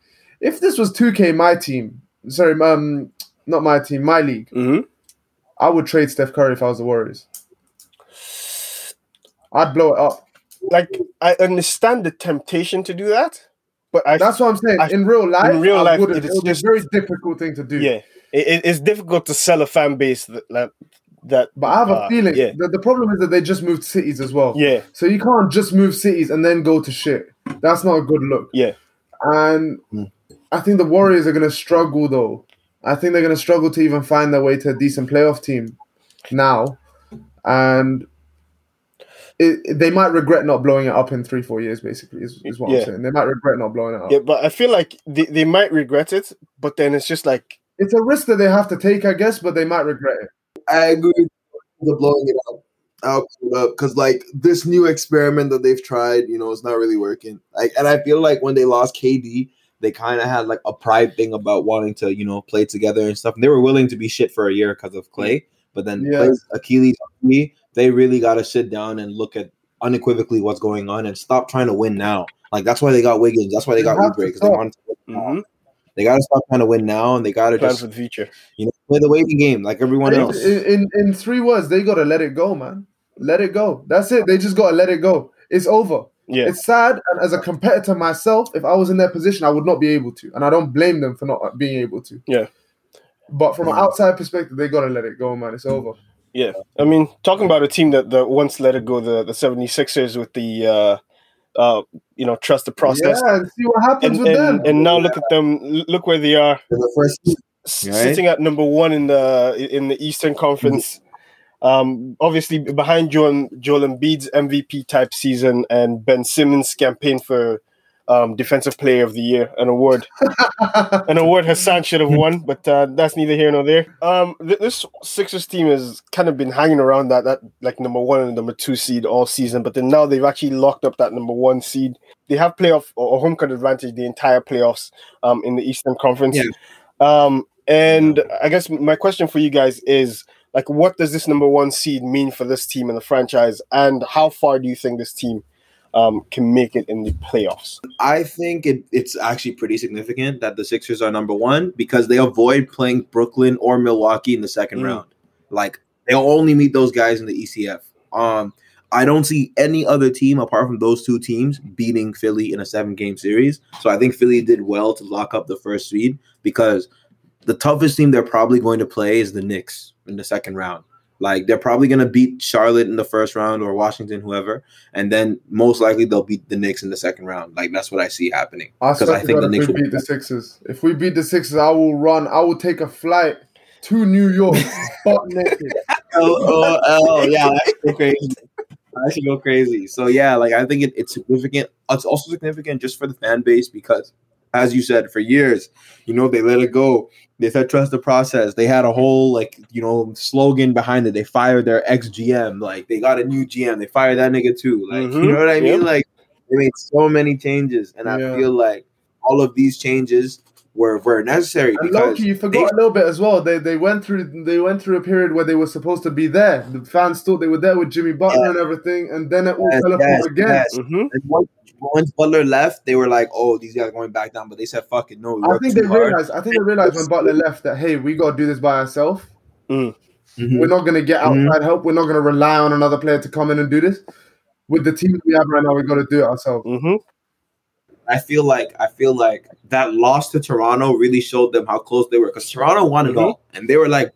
S3: If this was 2K, my team, sorry, um, not my team, my league,
S2: Mhm.
S3: I would trade Steph Curry if I was the Warriors. I'd blow it up.
S2: Like I understand the temptation to do that, but I
S3: That's what I'm saying.
S2: I-
S3: in real life,
S2: in real life, it is
S3: be a very difficult thing to do.
S2: yeah, it, it- it's difficult to sell a fan base that that, that
S3: But I have a
S2: uh,
S3: feeling
S2: Yeah,
S3: that the problem is that they just moved cities as well.
S2: yeah,
S3: So you can't just move cities and then go to shit. That's not a good look.
S2: yeah.
S3: And
S1: Hmm.
S3: I think the Warriors are going to struggle though. I think they're going to struggle to even find their way to a decent playoff team now, and it, it- they might regret not blowing it up in three, four years. Basically, is, is what
S2: Yeah.
S3: I'm saying. They might regret not blowing it up.
S2: Yeah, but I feel like they, they might regret it, but then it's just like
S3: It's a risk that they have to take, I guess, but they might regret it.
S1: I agree with the blowing it up. I'll put it up because like this new experiment that they've tried, you know, it's not really working. Like, and I feel like when they lost KD, they kind of had like a pride thing about wanting to, you know, play together and stuff. And they were willing to be shit for a year because of Klay, but then
S3: Yeah.
S1: Klay's Achilles knee, they really got to sit down and look at unequivocally what's going on and stop trying to win now. Like that's why they got Wiggins. That's why they got Oubre because they wanted to win
S2: mhm,
S1: They got to stop trying to win now, and they got to just
S2: for the future.
S1: you know play the waiting game like everyone else.
S3: In, in in three words, they gotta let it go, man. Let it go. That's it. They just gotta let it go. It's over.
S2: Yeah.
S3: It's sad, and as a competitor myself, if I was in their position, I would not be able to, and I don't blame them for not being able to.
S2: Yeah.
S3: But from an outside perspective, they gotta let it go, man. It's over.
S2: Yeah, I mean, talking about a team that, that once let it go, the, the 76ers with the, uh, uh, you know, trust the process.
S3: Yeah, and see what happens
S2: And,
S3: with
S2: and,
S3: them.
S2: and now look at them, look where they are,
S1: the first Right.
S2: sitting at number one in the in the Eastern Conference. Um, obviously behind Joel, Joel Embiid's MVP type season and Ben Simmons' campaign for um, Defensive Player of the Year, an award <laughs> an award Hassan should have won, but uh, that's neither here nor there. Um, th- this Sixers team has kind of been hanging around that that like number one and number two seed all season, but then now they've actually locked up that number one seed. They have playoff or home court advantage the entire playoffs um, in the Eastern Conference.
S1: Yeah.
S2: Um, and I guess my question for you guys is like, what does this number one seed mean for this team and the franchise, and how far do you think this team um, can make it in the playoffs?
S1: I think it, it's actually pretty significant that the Sixers are number one because they avoid playing Brooklyn or Milwaukee in the second
S2: Mm.
S1: round. Like they'll only meet those guys in the ECF. Um, I don't see any other team apart from those two teams beating Philly in a seven game series. So I think Philly did well to lock up the first seed because the toughest team they're probably going to play is the Knicks in the second round. Like they're probably going to beat Charlotte in the first round or Washington, whoever, and then most likely they'll beat the Knicks in the second round. Like that's what I see happening because I think the
S3: if
S1: Knicks
S3: we
S1: will
S3: beat the Sixers, if we beat the Sixers, I will run. I will take a flight to New York, butt naked.
S1: oh, oh, oh, yeah, that's crazy. I should go crazy. So yeah, like I think it, it's significant. It's also significant just for the fan base because, as you said, for years, you know, they let it go. They said trust the process. They had a whole like you know slogan behind it. They fired their ex GM. Like they got a new GM. They fired that nigga too. Like
S2: Mhm.
S1: you know what I mean?
S2: Yep.
S1: Like they made so many changes, and
S3: Yeah.
S1: I feel like all of these changes were were necessary
S3: And Loki, you forgot a little bit as well. They they went through they went through a period where they were supposed to be there. The fans thought they were there with Jimmy Butler
S1: Yeah.
S3: and everything, and then it all
S1: Yes,
S3: fell apart
S1: yes,
S3: again.
S1: yes.
S2: Mm-hmm.
S1: And once, once Butler left, they were like, "Oh, these guys are going back down." But they said, "Fuck it, no."
S3: I think they
S1: hard.
S3: realized. I think they realized when Butler left that hey, we gotta do this by ourselves.
S1: Mhm.
S3: We're not gonna get
S1: Mhm.
S3: outside help. We're not gonna rely on another player to come in and do this. With the team we have right now, we got to do it ourselves.
S2: Mm-hmm.
S1: I feel like I feel like that loss to Toronto really showed them how close they were because Toronto won it
S2: Mhm.
S1: all, and they were like,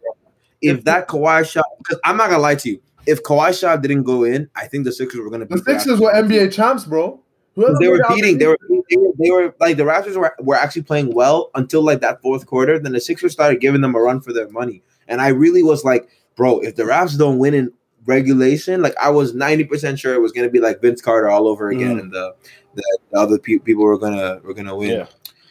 S1: "If that <laughs> Kawhi shot," because I'm not gonna lie to you, if Kawhi shot didn't go in, I think the Sixers were gonna
S3: The Sixers were NBA champs, bro.
S1: They were
S3: made it out
S1: beating. They were, they were. They were like the Raptors were, were actually playing well until like that fourth quarter. Then the Sixers started giving them a run for their money, and I really was like, bro, if the Raps don't win in regulation, like I was ninety percent sure it was gonna be like Vince Carter all over again,
S2: Mm.
S1: and the, the the other pe- people were gonna were gonna win.
S2: Yeah.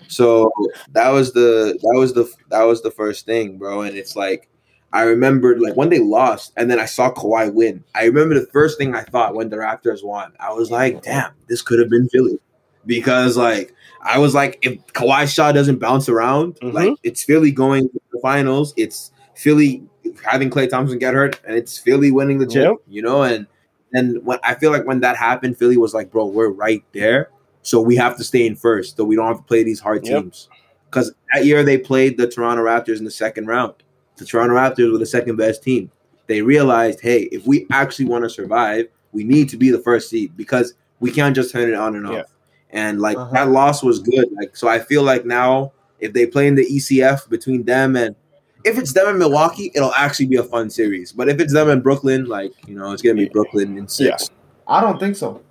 S1: So that was the that was the that was the first thing, bro. And it's like I remembered like when they lost, and then I saw Kawhi win. I remember the first thing I thought when the Raptors won. I was like, damn, this could have been Philly, because like I was like, if Kawhi's shot doesn't bounce around,
S2: Mhm.
S1: like it's Philly going to the finals. It's Philly having Klay Thompson get hurt, and it's Philly winning the chip.
S2: Yep.
S1: You know, and and when I feel like when that happened, Philly was like, bro, we're right there. So we have to stay in first, so we don't have to play these hard
S2: Yep.
S1: teams. Because that year they played the Toronto Raptors in the second round. The Toronto Raptors were the second best team. They realized, hey, if we actually want to survive, we need to be the first seed because we can't just turn it on and off.
S2: Yeah.
S1: And like
S3: Uh-huh.
S1: that loss was good. Like so, I feel like now if they play in the ECF between them and if it's them and Milwaukee, it'll actually be a fun series. But if it's them and Brooklyn, like you know, it's gonna be Brooklyn in six.
S3: I don't think so.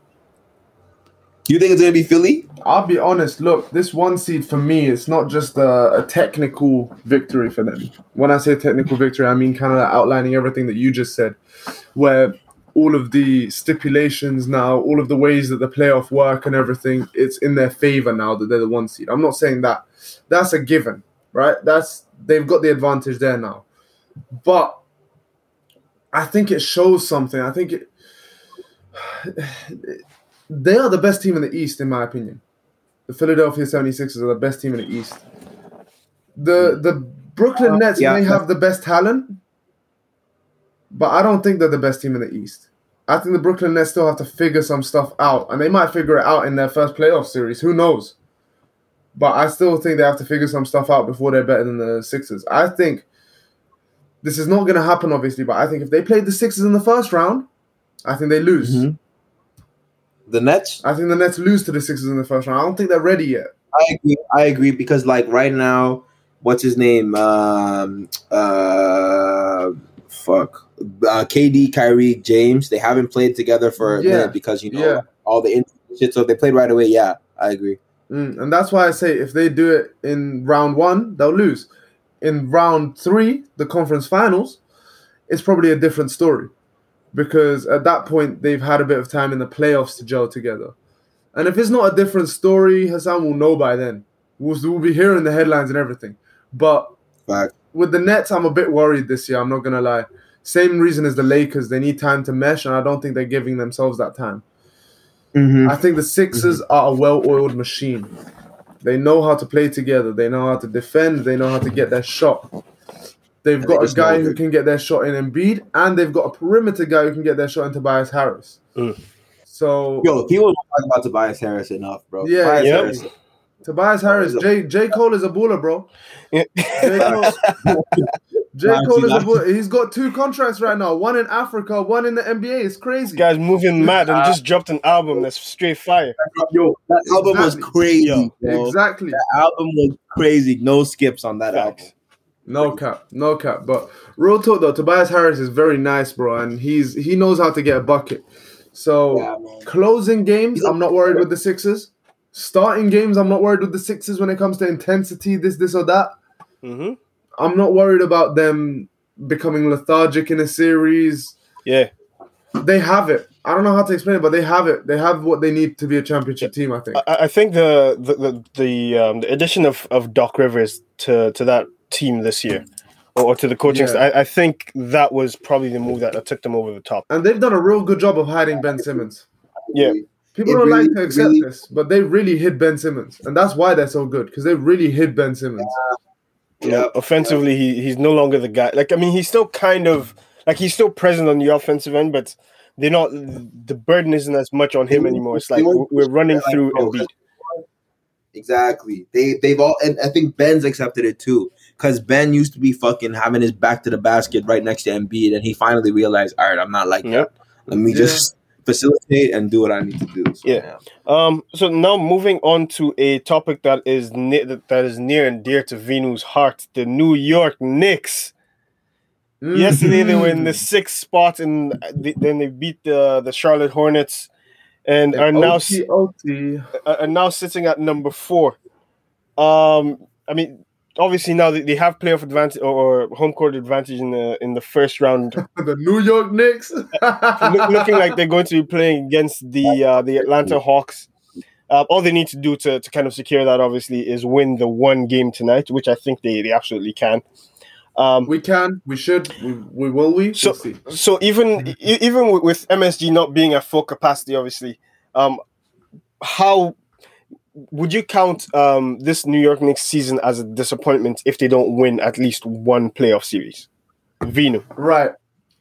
S1: You think it's gonna be Philly?
S3: I'll be honest. Look, this one seed for me, it's not just a, a technical victory for them. When I say technical victory, I mean kind of outlining everything that you just said, where all of the stipulations now, all of the ways that the playoff work and everything, it's in their favor now that they're the one seed. I'm not saying that. That's a given, right? That's they've got the advantage there now. But I think it shows something. I think it <sighs> they are the best team in the East, in my opinion. The Philadelphia 76ers are the best team in the East. The the Brooklyn
S1: Uh,
S3: Nets
S1: yeah.
S3: may have the best talent, but I don't think they're the best team in the East. I think the Brooklyn Nets still have to figure some stuff out, and they might figure it out in their first playoff series. Who knows? But I still think they have to figure some stuff out before they're better than the Sixers. I think This is not going to happen, obviously, but I think if they played the Sixers in the first round, I think they lose.
S1: Mhm. The Nets.
S3: I think the Nets lose to the Sixers in the first round. I don't think they're ready yet.
S1: I agree. I agree because like right now, what's his name? Um, uh, fuck. Uh, KD, Kyrie, James. They haven't played together for a
S3: Yeah.
S1: minute because you know
S3: Yeah.
S1: all the injury shit. So if they played right away. Yeah, I agree.
S3: Mm, and that's why I say if they do it in round one, they'll lose. In round three, the conference finals, it's probably a different story. Because at that point, they've had a bit of time in the playoffs to gel together. And if it's not a different story, Hassan will know by then. We'll, we'll be hearing the headlines and everything. But
S1: Fact.
S3: with the Nets, I'm a bit worried this year. I'm not going to lie. Same reason as the Lakers. They need time to mesh, and I don't think they're giving themselves that time.
S1: Mm-hmm.
S3: I think the Sixers are a well-oiled machine. They know how to play together. They know how to defend. They know how to get their shot. They've
S1: And
S3: got
S1: they
S3: a guy who can get their shot in Embiid, and they've got a perimeter guy who can get their shot in Tobias Harris.
S2: Mm.
S3: So
S1: Yo, people don't talk about Tobias Harris enough, bro.
S3: Yeah,
S1: Tobias
S2: yep.
S1: Harris.
S3: Tobias Harris, J. J. Cole is a baller, bro.
S2: Yeah.
S3: J. Cole, <laughs> J. Cole is a
S1: nah.
S3: baller. He's got two contracts right now. One in Africa, one in the NBA. It's crazy.
S2: Guy's moving mad and just dropped an album that's straight fire.
S1: Yo, that album was crazy.
S2: Yo.
S3: Exactly.
S1: That album was crazy. No skips on that
S2: Facts.
S1: album.
S3: No cap, no cap. But real talk though, Tobias Harris is very nice, bro, and he's he knows how to get a bucket. So
S1: Yeah,
S3: closing games, I'm not worried with the Sixers. Starting games, I'm not worried with the Sixers when it comes to intensity, this, this, or that.
S2: hmm
S3: I'm not worried about them becoming lethargic in a series.
S2: Yeah.
S3: They have it. I don't know how to explain it, but they have it. They have what they need to be a championship team. I think.
S2: I, I think the the the, the, um, the addition of, of Doc Rivers to, to that team this year, or, or to the coaching,
S3: Yeah.
S2: staff, I, I think that was probably the move that, that took them over the top.
S3: And they've done a real good job of hiding Ben Simmons.
S2: Yeah.
S3: People
S1: It
S3: don't
S1: really-
S3: like to accept
S1: really-
S3: this, but they really hid Ben Simmons, and that's why they're so good because they really hid Ben Simmons.
S2: Yeah, know, offensively, he, he's no longer the guy. Like, I mean, he's still kind of like he's still present on the offensive end, but they're not. The burden isn't as much on him anymore. It's like we're running through Embiid.
S1: Exactly. They they've all and I think Ben's accepted it too. Cause Ben used to be fucking having his back to the basket right next to Embiid, and he finally realized, all right, I'm not like
S2: Yep.
S1: that. Let me
S3: Yeah.
S1: just facilitate and do what I need to do. So,
S2: Yeah. Um. So now moving on to a topic that is ne- that that is near and dear to Venu's heart: the New York Knicks. Yesterday they were in the sixth spot, and th- then they beat the the Charlotte Hornets, and are now
S3: OT, OT.
S2: are are now sitting at number four. Um, I mean, obviously now they, they have playoff advantage or, home court advantage in the in the first round, <laughs>
S3: the New York Knicks. <laughs>
S2: Look, looking like they're going to be playing against the uh, the Atlanta Hawks. Uh, all they need to do to, to kind of secure that, obviously, is win the one game tonight, which I think they, they absolutely can. Um,
S3: we can, we should, we, we will. We
S2: So-
S3: we'll see.
S2: so even even with, with MSG not being at full capacity, obviously, um, how would you count um, this New York Knicks season as a disappointment if they don't win at least one playoff series? Vino,
S3: Right.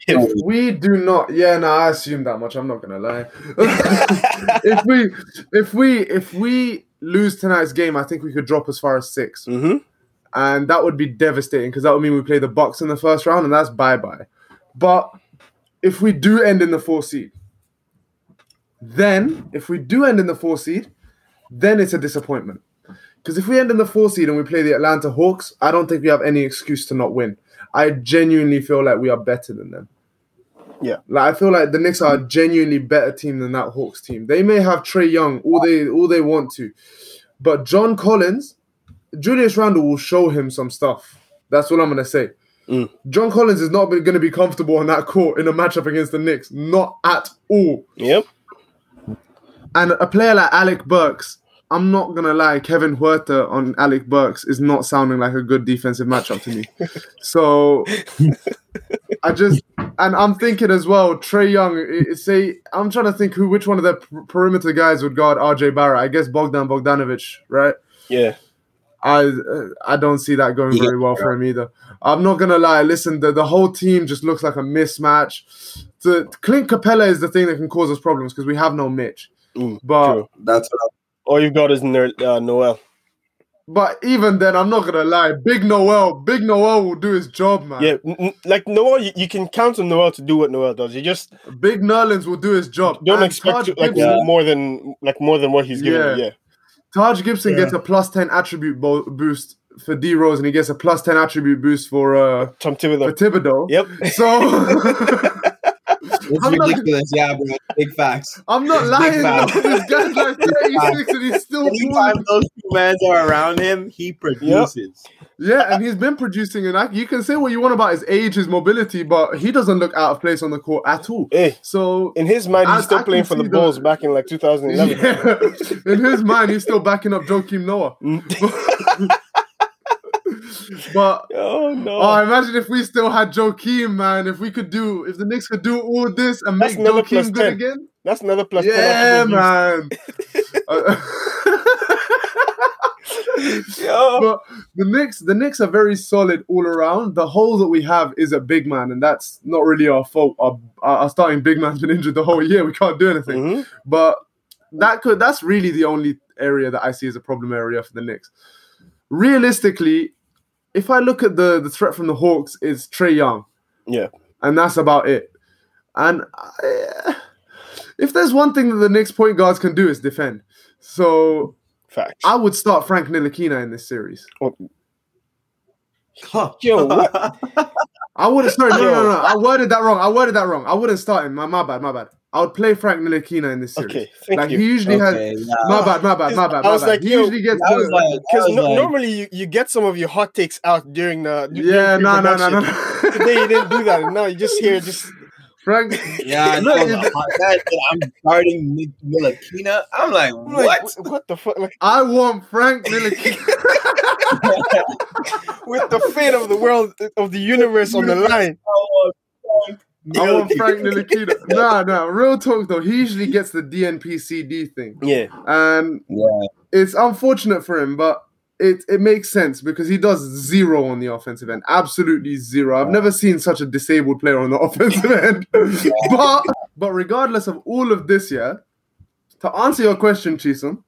S3: If we do not, yeah, no, I assume that much. I'm not gonna lie. <laughs> if we, if we, if we lose tonight's game, I think we could drop as far as six,
S2: hmm
S3: and that would be devastating because that would mean we play the Bucks in the first round, and that's bye bye. But if we do end in the four seed, then if we do end in the four seed, then it's a disappointment. Because if we end in the four seed and we play the Atlanta Hawks, I don't think we have any excuse to not win. I genuinely feel like we are better than them.
S2: Yeah.
S3: Like I feel like the Knicks are a genuinely better team than that Hawks team. They may have Trae Young all they all they want to, but John Collins, Julius Randle will show him some stuff. That's what I'm gonna say.
S2: Mm.
S3: John Collins is not going to be comfortable on that court in a matchup against the Knicks, not at all.
S2: Yep.
S3: And a player like Alec Burks, I'm not gonna lie, Kevin Huerter on Alec Burks is not sounding like a good defensive matchup to me. <laughs> so I just and I'm thinking as well, Trae Young. Say I'm trying to think who which one of the perimeter guys would guard RJ Barrett. I guess Bogdan Bogdanovich, right?
S2: Yeah.
S3: I I don't see that going very well for him either. I'm not gonna lie. Listen, the, the whole team just looks like a mismatch. The Clint Capela is the thing that can cause us problems because we have no Mitch.
S2: Mm,
S3: But
S2: true.
S1: That's what
S2: All you've got is Ner- uh, Noel.
S3: But even then, I'm not gonna lie. Big Noel, Big Noel will do his job, man.
S2: Yeah, n- n- like Noel, you, you can count on Noel to do what Noel does. You just
S3: Big Nerlens will do his job.
S2: don't
S3: And
S2: expect
S3: Taj
S2: to, like
S3: Gibson,
S2: more than like more than what he's giving.
S3: Yeah.
S2: you, Yeah,
S3: Taj Gibson
S5: Yeah.
S3: gets a plus ten attribute bo- boost for D Rose, and he gets a plus ten attribute boost for uh
S2: Tom
S3: for
S2: Thibodeau.
S3: Thibodeau.
S2: Yep.
S3: So <laughs> <laughs>
S1: It's
S3: I'm not-
S1: ridiculous. yeah, bro. Big facts.
S3: I'm not lying. though. This guy's like 36 and he's still
S1: Anytime those two men are around him, he produces.
S3: Yeah, and he's been producing, and I, you can say what you want about his age, his mobility, but he doesn't look out of place on the court at all.
S2: Hey,
S3: So
S2: in his mind, he's still
S3: I
S2: playing for the Bulls back in like 2011.
S3: Yeah. <laughs> In his mind, he's still backing up Joakim Noah. Mm. <laughs> But <laughs>
S2: oh no!
S3: oh, imagine if we still had Joakim, man. If we could do, if the Knicks could do all this and
S2: That's
S3: make Joakim good
S2: 10.
S3: again.
S2: That's another plus.
S3: Yeah, man. Uh. <laughs>
S2: Yo. <laughs>
S3: but the Knicks, the Knicks are very solid all around. The hole that we have is a big man, and that's not really our fault. Our, our starting big man's been injured the whole year. We can't do anything.
S2: Mhm.
S3: But that could that's really the only area that I see as a problem area for the Knicks. Realistically, if I look at the the threat from the Hawks, is Trae Young,
S2: Yeah.
S3: and that's about it. And I, if there's one thing that the Knicks point guards can do is defend. So
S2: Facts.
S3: I would start Frank Ntilikina in this series. Oh. <laughs>
S2: Yo, what?
S3: I would have sorry, no, no, no, no. I worded that wrong. I worded that wrong. I wouldn't start him. My, my bad, my bad. I would play Frank Ntilikina in this series.
S2: Okay, thank
S3: like
S2: you.
S3: he usually has.
S1: Okay, yeah.
S3: My bad, my bad, my bad.
S2: I
S3: My
S2: was
S3: bad.
S2: like,
S3: he
S2: yo,
S3: usually gets.
S1: I was
S3: the-
S1: like,
S2: Because no,
S1: like,
S2: normally you, you get some of your hot takes out during the during
S3: yeah, no, no, no, no, no.
S2: Today you didn't do that. and Now you just hear just
S3: Frank.
S1: yeah,
S3: No, <laughs>
S1: no, I'm starting Nick Milakina. I'm like,
S2: I'm
S1: what?
S2: what? What the fuck? Like
S3: I want Frank Ntilikina. <laughs> <laughs>
S2: with the fate of the world of the universe on the line.
S3: I want Frank Ntilikina. <laughs> Nah, nah. Real talk though. He usually gets the DNPCD thing,
S2: Yeah.
S3: and
S1: Yeah,
S3: it's unfortunate for him, but it it makes sense because he does zero on the offensive end, absolutely zero. I've never seen such a disabled player on the <laughs> offensive end. but but regardless of all of this, yeah, to answer your question, Chisholm,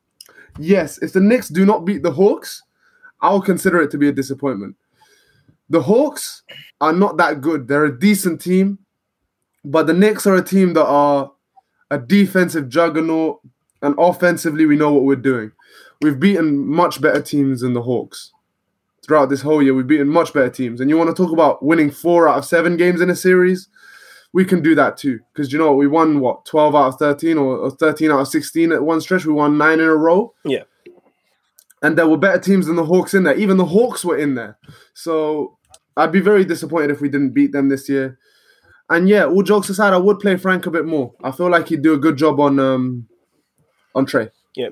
S3: yes, if the Knicks do not beat the Hawks, I'll consider it to be a disappointment. The Hawks are not that good. They're a decent team, but the Knicks are a team that are a defensive juggernaut, and offensively, we know what we're doing. We've beaten much better teams than the Hawks throughout this whole year. We've beaten much better teams, and you want to talk about winning four out of seven games in a series? We can do that too, because you know what? We won what twelve out of thirteen, or, or thirteen out of sixteen at one stretch. We won nine in a row.
S2: Yeah.
S3: and there were better teams than the Hawks in there. Even the Hawks were in there. So I'd be very disappointed if we didn't beat them this year. And yeah, all jokes aside, I would play Frank a bit more. I feel like he'd do a good job on um on Trae. Yeah.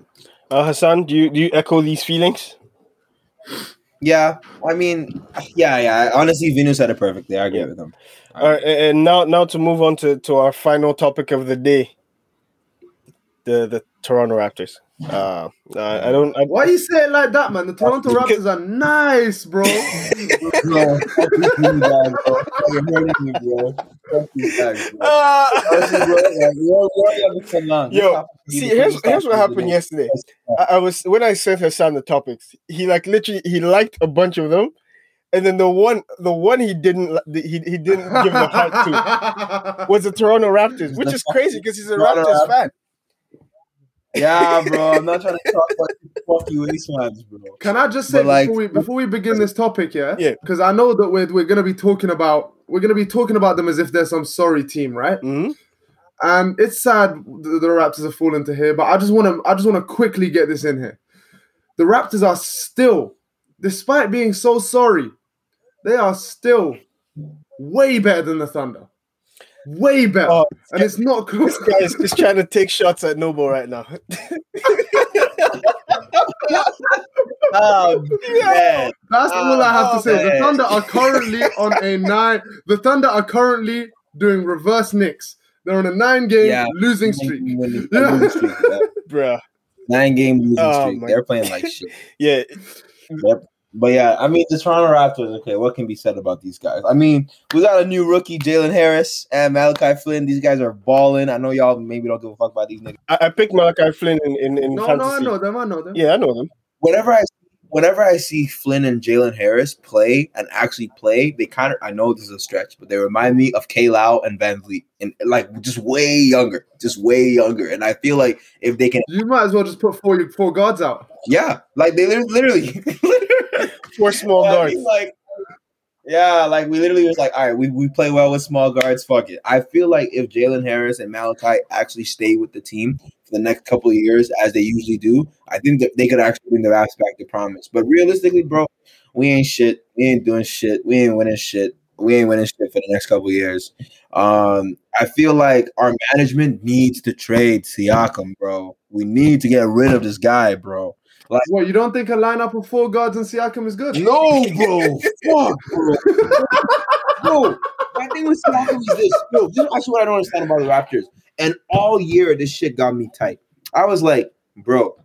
S2: Uh, Hassan, do you do you echo these feelings?
S1: yeah. I mean, yeah, yeah. Honestly, Venus said it perfectly. I agree
S2: Yeah.
S1: with him.
S2: All right, and now now to move on to, to our final topic of the day, the the Toronto Raptors. Uh, I I don't. I,
S3: Why you say it like that, man? The Toronto
S2: Because-
S3: Raptors are nice, bro.
S1: No, fuck these Vinny guys, <laughs> bro. You're hurting me, bro. Fuck these guys, bro. Honestly, bro, like, we're- we're on this for long.
S2: Yo, See, here's here's what happened yesterday. I, I was when I sent Hassan the topics. He like literally he liked a bunch of them, and then the one the one he didn't he he didn't give the heart to <laughs> was the Toronto Raptors, which is crazy because he's a Raptors fan.
S1: Yeah, bro. I'm not trying to talk about fuck you Ace fans, bro.
S3: Can I just say
S1: But, like-
S3: before we before we begin this topic, yeah?
S2: Yeah.
S3: Because I know that we're we're gonna be talking about we're gonna be talking about them as if they're some sorry team, right?
S2: hmm
S3: And it's sad the, the Raptors have fallen to here, but I just want to I just want to quickly get this in here. The Raptors are still, despite being so sorry, they are still way better than the Thunder. Way better,
S2: Oh,
S3: and it's not close. <laughs>
S2: This guy is just trying to take shots at Noble right now. <laughs>
S1: Oh, <laughs> man.
S3: That's all I have to oh, say. The. Thunder are currently on a nine. The Thunder are currently doing reverse Knicks. They're on a nine-game
S1: Yeah.
S3: losing streak.
S1: Winning-
S3: Yeah.
S1: losing streak, yeah.
S2: Bruh.
S1: Nine game losing
S2: Oh,
S1: streak. They're playing like shit.
S2: Yeah.
S1: But yeah, I mean the Toronto Raptors. Okay, what can be said about these guys? I mean, we got a new rookie, Jalen Harris and Malachi Flynn. These guys are balling. I know y'all maybe don't give a fuck about these niggas.
S2: I, I picked Malachi Flynn in, in, in
S3: No,
S2: fantasy.
S3: no, I know them. I know them.
S2: Yeah, I know them.
S1: Whenever I whenever I see Flynn and Jalen Harris play and actually play, they kind of I know this is a stretch, but they remind me of K Lau and VanVleet, and like just way younger, just way younger. And I feel like if they can,
S3: You might as well just put four four guards out.
S1: yeah, like they lit- literally, <laughs> literally
S2: Four small
S1: I
S2: guards.
S1: mean, like, yeah, like we literally was like, all right, we, we play well with small guards. Fuck it. I feel like if Jalen Harris and Malachi actually stay with the team for the next couple of years, as they usually do, I think that they could actually bring their ass back to promise. But realistically, bro, we ain't shit. We ain't doing shit. We ain't winning shit. We ain't winning shit for the next couple of years. Um, I feel like our management needs to trade Siakam, bro. We need to get rid of this guy, bro.
S3: What you don't think a lineup of four guards and Siakam is good?
S1: No, bro. Fuck, bro. <laughs> bro, my thing with Siakam is this. Bro, this is actually what I don't understand about the Raptors. And all year, this shit got me tight. I was like, bro,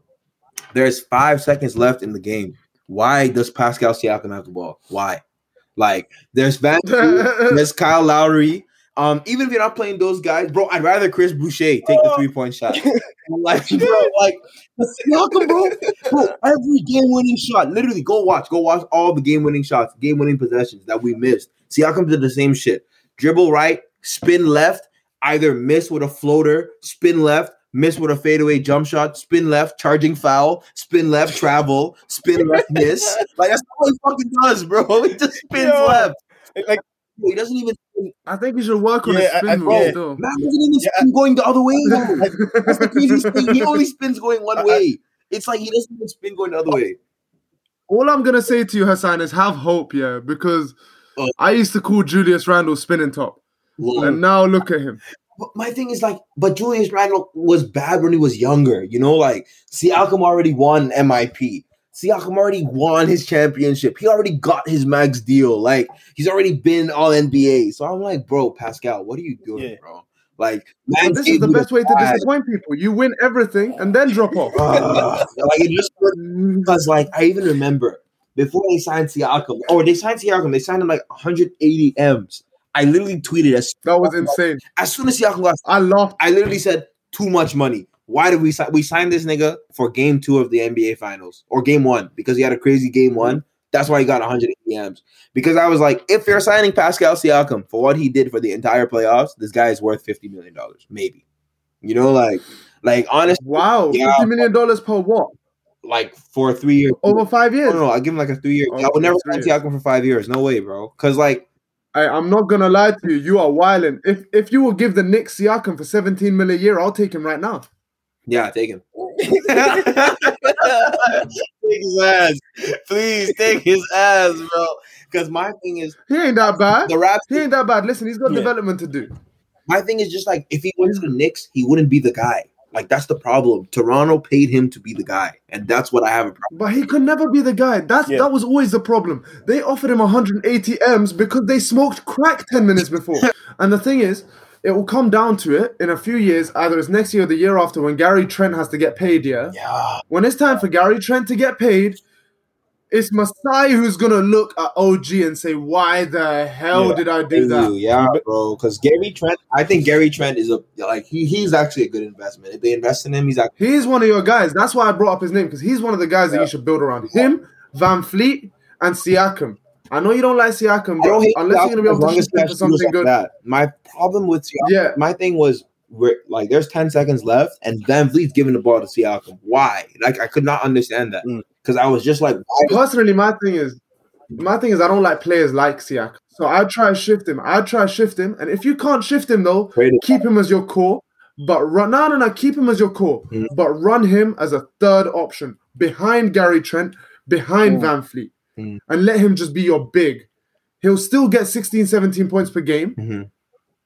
S1: there's five seconds left in the game. Why does Pascal Siakam have the ball? Why? Like, there's Van, <laughs> there's Kyle Lowry. Um, even if you're not playing those guys, bro, I'd rather Chris Boucher take the three point shot. <laughs> like, bro, like Siakam, bro, bro, every game winning shot. Literally, go watch, go watch all the game winning shots, game winning possessions that we missed. Siakam did the same shit. Dribble right, spin left, either miss with a floater, spin left, miss with a fadeaway jump shot, spin left, charging foul, spin left, travel, spin left, miss. <laughs> Like that's all he fucking does, bro. <laughs> He just spins
S2: Yo.
S1: left.
S2: Like
S1: He doesn't even.
S3: I think he should work on
S2: Yeah,
S3: his
S2: I-
S3: spin
S2: I-
S3: move
S2: yeah.
S3: still.
S1: Man doesn't even
S2: Yeah.
S1: spin going the other way. Though. <laughs> That's the craziest thing. He only spins going one way. It's like he doesn't even spin going the other way.
S3: All I'm gonna say to you, Hassan, is have hope, yeah, because
S1: Oh.
S3: I used to call Julius Randle spinning top,
S1: Lord.
S3: and now look at him.
S1: But my thing is like, but Julius Randle was bad when he was younger. You know, like Siakam already won MIP. Siakam already won his championship. He already got his max deal. Like he's already been all NBA. So I'm like, bro, Pascal, what are you doing,
S2: Yeah.
S1: bro? Like,
S3: But
S1: man,
S3: this is the best way to disappoint people. You win everything and then drop off. <laughs>
S1: like it just mm. because like I even remember before they signed Siakam, or they signed Siakam, they signed him like 180 M's. I literally tweeted as
S3: That was insane.
S1: as soon as Siakam got
S3: I laughed.
S1: I literally said too much money. Why did we sign? We signed this nigga for game two of the NBA Finals or game one because he had a crazy game one. That's why he got 100 M's. Because I was like, if you're signing Pascal Siakam for what he did for the entire playoffs, this guy is worth 50 million dollars, maybe. You know, like, like honestly,
S3: Wow,
S1: Yeah.
S3: fifty million dollars per what?
S1: like for three years,
S3: Over five years.
S1: No, no, I give him like a three year. Oh, I
S3: Oh,
S1: would never sign Siakam for five years. No way, bro. Because like,
S3: I, I'm not gonna lie to you. You are wilding. If if you will give the Knicks Siakam for 17 million a year, I'll take him right now.
S1: Yeah, take him. <laughs> take his ass, please take his ass, bro. Because my thing is
S3: He ain't that bad.
S1: the Raps.
S3: He ain't that bad. Listen, he's got
S2: Yeah.
S3: development to do.
S1: My thing is just like if he went to the Knicks, he wouldn't be the guy. Like that's the problem. Toronto paid him to be the guy, and that's what I have a problem.
S3: But he could never be the guy. That's
S2: Yeah.
S3: that was always the problem. They offered him 180 M's because they smoked crack 10 minutes before. <laughs> and the thing is, it will come down to it in a few years, either it's next year or the year after when Gary Trent has to get paid, yeah.
S1: Yeah,
S3: When it's time for Gary Trent to get paid, it's Masai who's gonna look at OG and say, Why the hell
S2: Yeah.
S3: did I do that?
S1: yeah, bro. Because Gary Trent, I think Gary Trent is a like he, he's actually a good investment. If they invest in him, he's actually
S3: He's one of your guys. That's why I brought up his name, because he's one of the guys that you should build around. Him, VanVleet, and Siakam. I know you don't like Siakam,
S1: I don't
S3: but
S1: hate
S3: unless you're gonna be
S1: Siakam
S3: able to shoot for something
S1: like
S3: good.
S1: That. My problem with Siakam,
S3: Yeah.
S1: my thing was we're, like there's 10 seconds left, and VanVleet's giving the ball to Siakam. Why? Like I could not understand that
S2: Mm.
S1: because I was just like, why?
S3: Personally, my thing is, my thing is, I don't like players like Siakam. So I try to shift him. I try to shift him, and if you can't shift him though, keep him as your core. But run, no, no, no, keep him as your core.
S1: Mm.
S3: But run him as a third option behind Gary Trent, behind
S1: Mm.
S3: VanVleet,
S1: Mm.
S3: and let him just be your big. He'll still get 16, 17 points per game.
S1: Mhm.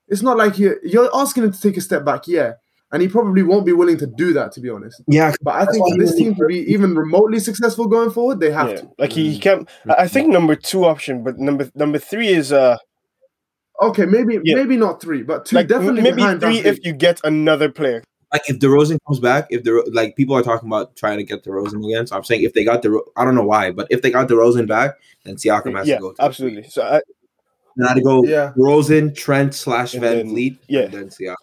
S3: It's not like you're, you're asking him to take a step back, yeah. And he probably won't be willing to do that, to be honest.
S1: Yeah,
S3: But I think for this team
S1: be
S3: to be even remotely successful going forward, they have
S2: Yeah.
S3: to.
S2: Like he, he can't. I I think number two option, but number number three is uh
S3: Okay, maybe
S2: Yeah.
S3: maybe not three, but two
S2: like
S3: definitely
S2: maybe
S3: behind Van
S2: three
S3: Fleet.
S2: if you get another player.
S1: Like if DeRozan comes back, if the like people are talking about trying to get DeRozan again, so I'm saying if they got the I don't know why, but if they got DeRozan back, then Siakam has
S2: Yeah,
S1: to go. To
S2: absolutely. So I,
S1: Then I had to go
S3: Yeah.
S1: DeRozan, Trent slash
S2: And
S1: Van
S2: then-
S1: Vliet,
S2: yeah.
S1: and then Siakam.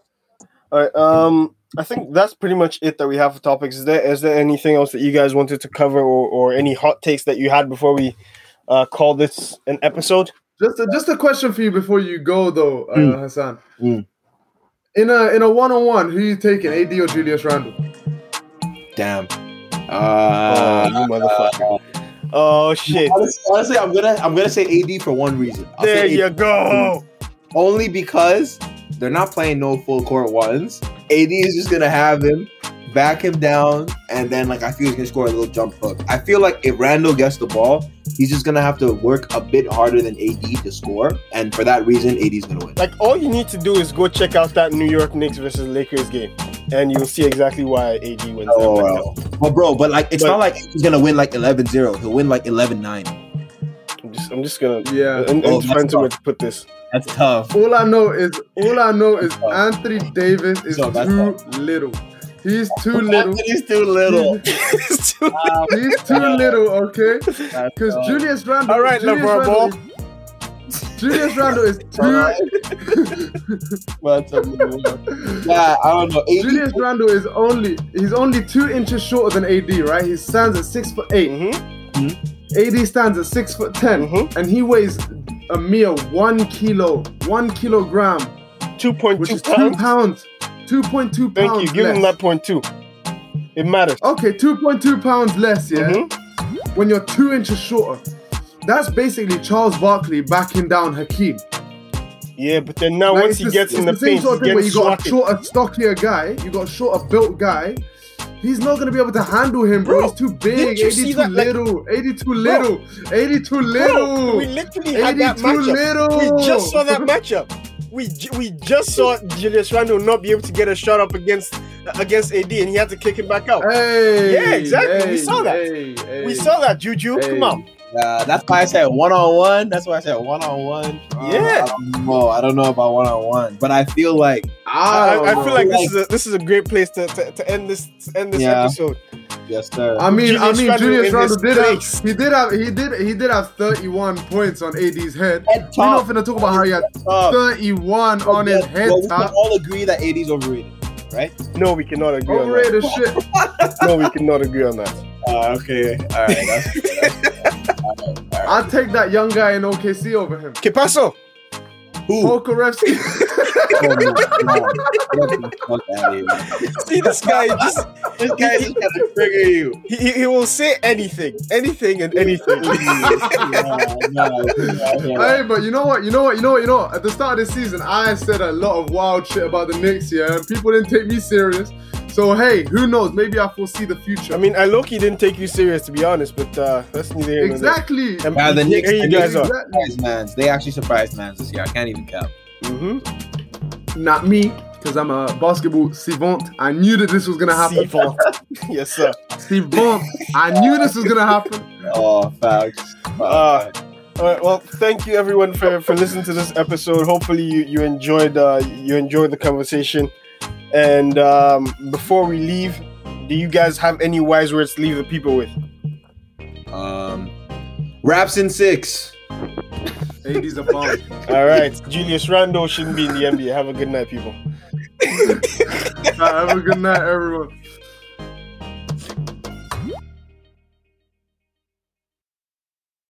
S2: all right. Um, I think that's pretty much it that we have for topics. Is there is there anything else that you guys wanted to cover, or, or any hot takes that you had before we uh, call this an episode?
S3: Just a, just a question for you before you go though, uh,
S1: Mm.
S3: Hassan.
S1: Mm.
S3: In a in a one on one, who you taking, AD or Julius Randle?
S1: Damn.
S2: Oh,
S1: Uh,
S2: you motherfucker! Oh shit!
S1: honestly, honestly, I'm gonna I'm gonna say AD for one reason. I'll
S2: There you go.
S1: Only because they're not playing no full court ones. AD is just gonna have him back him down, and then like I feel he's gonna score a little jump hook. I feel like if Randle gets the ball, he's just gonna have to work a bit harder than AD to score, and for that reason, AD's gonna win.
S2: Like all you need to do is go check out that New York Knicks versus Lakers game, and you'll see exactly why AD wins.
S1: Oh,
S2: that
S1: well. But bro, but like it's
S2: But-
S1: not like he's gonna win like 11-0. He'll win like 11-9.
S2: I'm just, I'm just gonna.
S3: Yeah.
S2: I'm,
S1: Oh,
S2: I'm just trying
S1: that's
S2: to where put this.
S1: That's tough.
S3: All I know is all I know is Anthony Davis is
S1: So that's
S3: too little. <laughs> He's too little. <laughs>
S1: He's too little. <laughs>
S3: He's too little, okay? Because Julius Randle.
S2: All right,
S3: Julius
S2: LeBron
S3: Randle
S2: Ball.
S3: is- Julius Randle is too.
S1: yeah, I don't know. AD,
S3: Julius Randle is only he's only two inches shorter than AD, right? He stands at six foot 8
S2: Mm-hmm.
S3: AD stands at six foot 10
S2: Mhm.
S3: and he weighs a mere one kilo, one kilogram,
S2: Two point
S3: which
S2: two
S3: two
S2: pounds.
S3: Pounds, two point two
S2: Thank you. Give him that point two. It matters.
S3: Okay, two point two pounds less. Yeah,
S2: Mhm.
S3: when you're two inches shorter. That's basically Charles Barkley backing down Hakeem.
S2: Yeah, but then now
S3: Like,
S2: once he
S3: the-
S2: gets in the
S3: the same
S2: paint,
S3: sort of thing where you got a shorter, stockier guy, you got a shorter built guy. He's not gonna be able to handle him, bro.
S2: Bro,
S3: He's too big.
S2: AD
S3: too
S2: that, like-
S3: little. AD too little. AD too little.
S2: Bro, we literally had
S3: AD
S2: that matchup.
S3: little.
S2: We just saw that matchup. We we just saw Julius Randle not be able to get a shot up against against AD, and he had to kick him back out.
S3: Hey,
S2: Yeah, exactly. We saw that.
S3: hey, hey.
S2: We saw that, Juju.
S3: Hey.
S2: Come on.
S1: Uh, that's why I said one on one. That's why I said one on one.
S2: Yeah.
S1: I don't know. I don't know about one on one, but I feel like
S2: I,
S3: don't
S2: I feel like this is a, this is a great place to, to, to end this to end this
S1: Yeah.
S2: episode.
S1: yes, sir.
S3: I mean, I mean,
S2: Randle
S3: Julius
S2: in
S3: Randle did
S2: place.
S3: have, he did have, he did, he did have 31 points on AD's head.
S1: Head
S3: We're not gonna talk about how he had 31 on his head
S1: well, we
S3: top.
S1: can all agree that AD's overrated, right?
S2: No, we cannot agree on
S3: Overrated shit.
S2: that. No, we cannot agree on that. <laughs>
S1: Uh, okay, all right. That's, that's <laughs> all right, all right.
S3: I'll take that young guy in OKC over him.
S2: Que paso?
S1: Who? Pokusevski. <laughs> No, no. Get the fuck out of here.
S2: See this guy just
S1: This guy just got to trigger you.
S2: he, he, he will say anything, anything and anything.
S1: no, <laughs> no,
S3: Hey, but you know what? You know what? You know what? You know what? At the start of this season, I said a lot of wild shit about the Knicks, yeah, and people didn't take me serious. So hey, who knows? Maybe I foresee the future.
S2: I mean, I low key didn't take you serious to be honest, but uh, that's neither here nor there.
S3: exactly.
S2: And
S1: Yeah, the Knicks-
S2: you guys
S1: Knicks-
S2: are.
S3: Exactly.
S1: surprised mans. They actually surprised man this year. I can't even count.
S2: Mm-hmm.
S3: Not me, because I'm a basketball savant. I knew that this was gonna happen.
S2: Savant. <laughs> yes, sir.
S3: Savant. I knew this was gonna happen.
S1: Oh, facts.
S2: Uh, all right. Well, thank you everyone for, for listening to this episode. Hopefully you, you enjoyed uh, you enjoyed the conversation. And um, before we leave, do you guys have any wise words to leave the people with?
S1: Um, raps in six.
S3: AD's a bomb.
S2: All right, Julius Randle shouldn't be in the NBA. Have a good night, people. <laughs>
S3: Have a good night, everyone.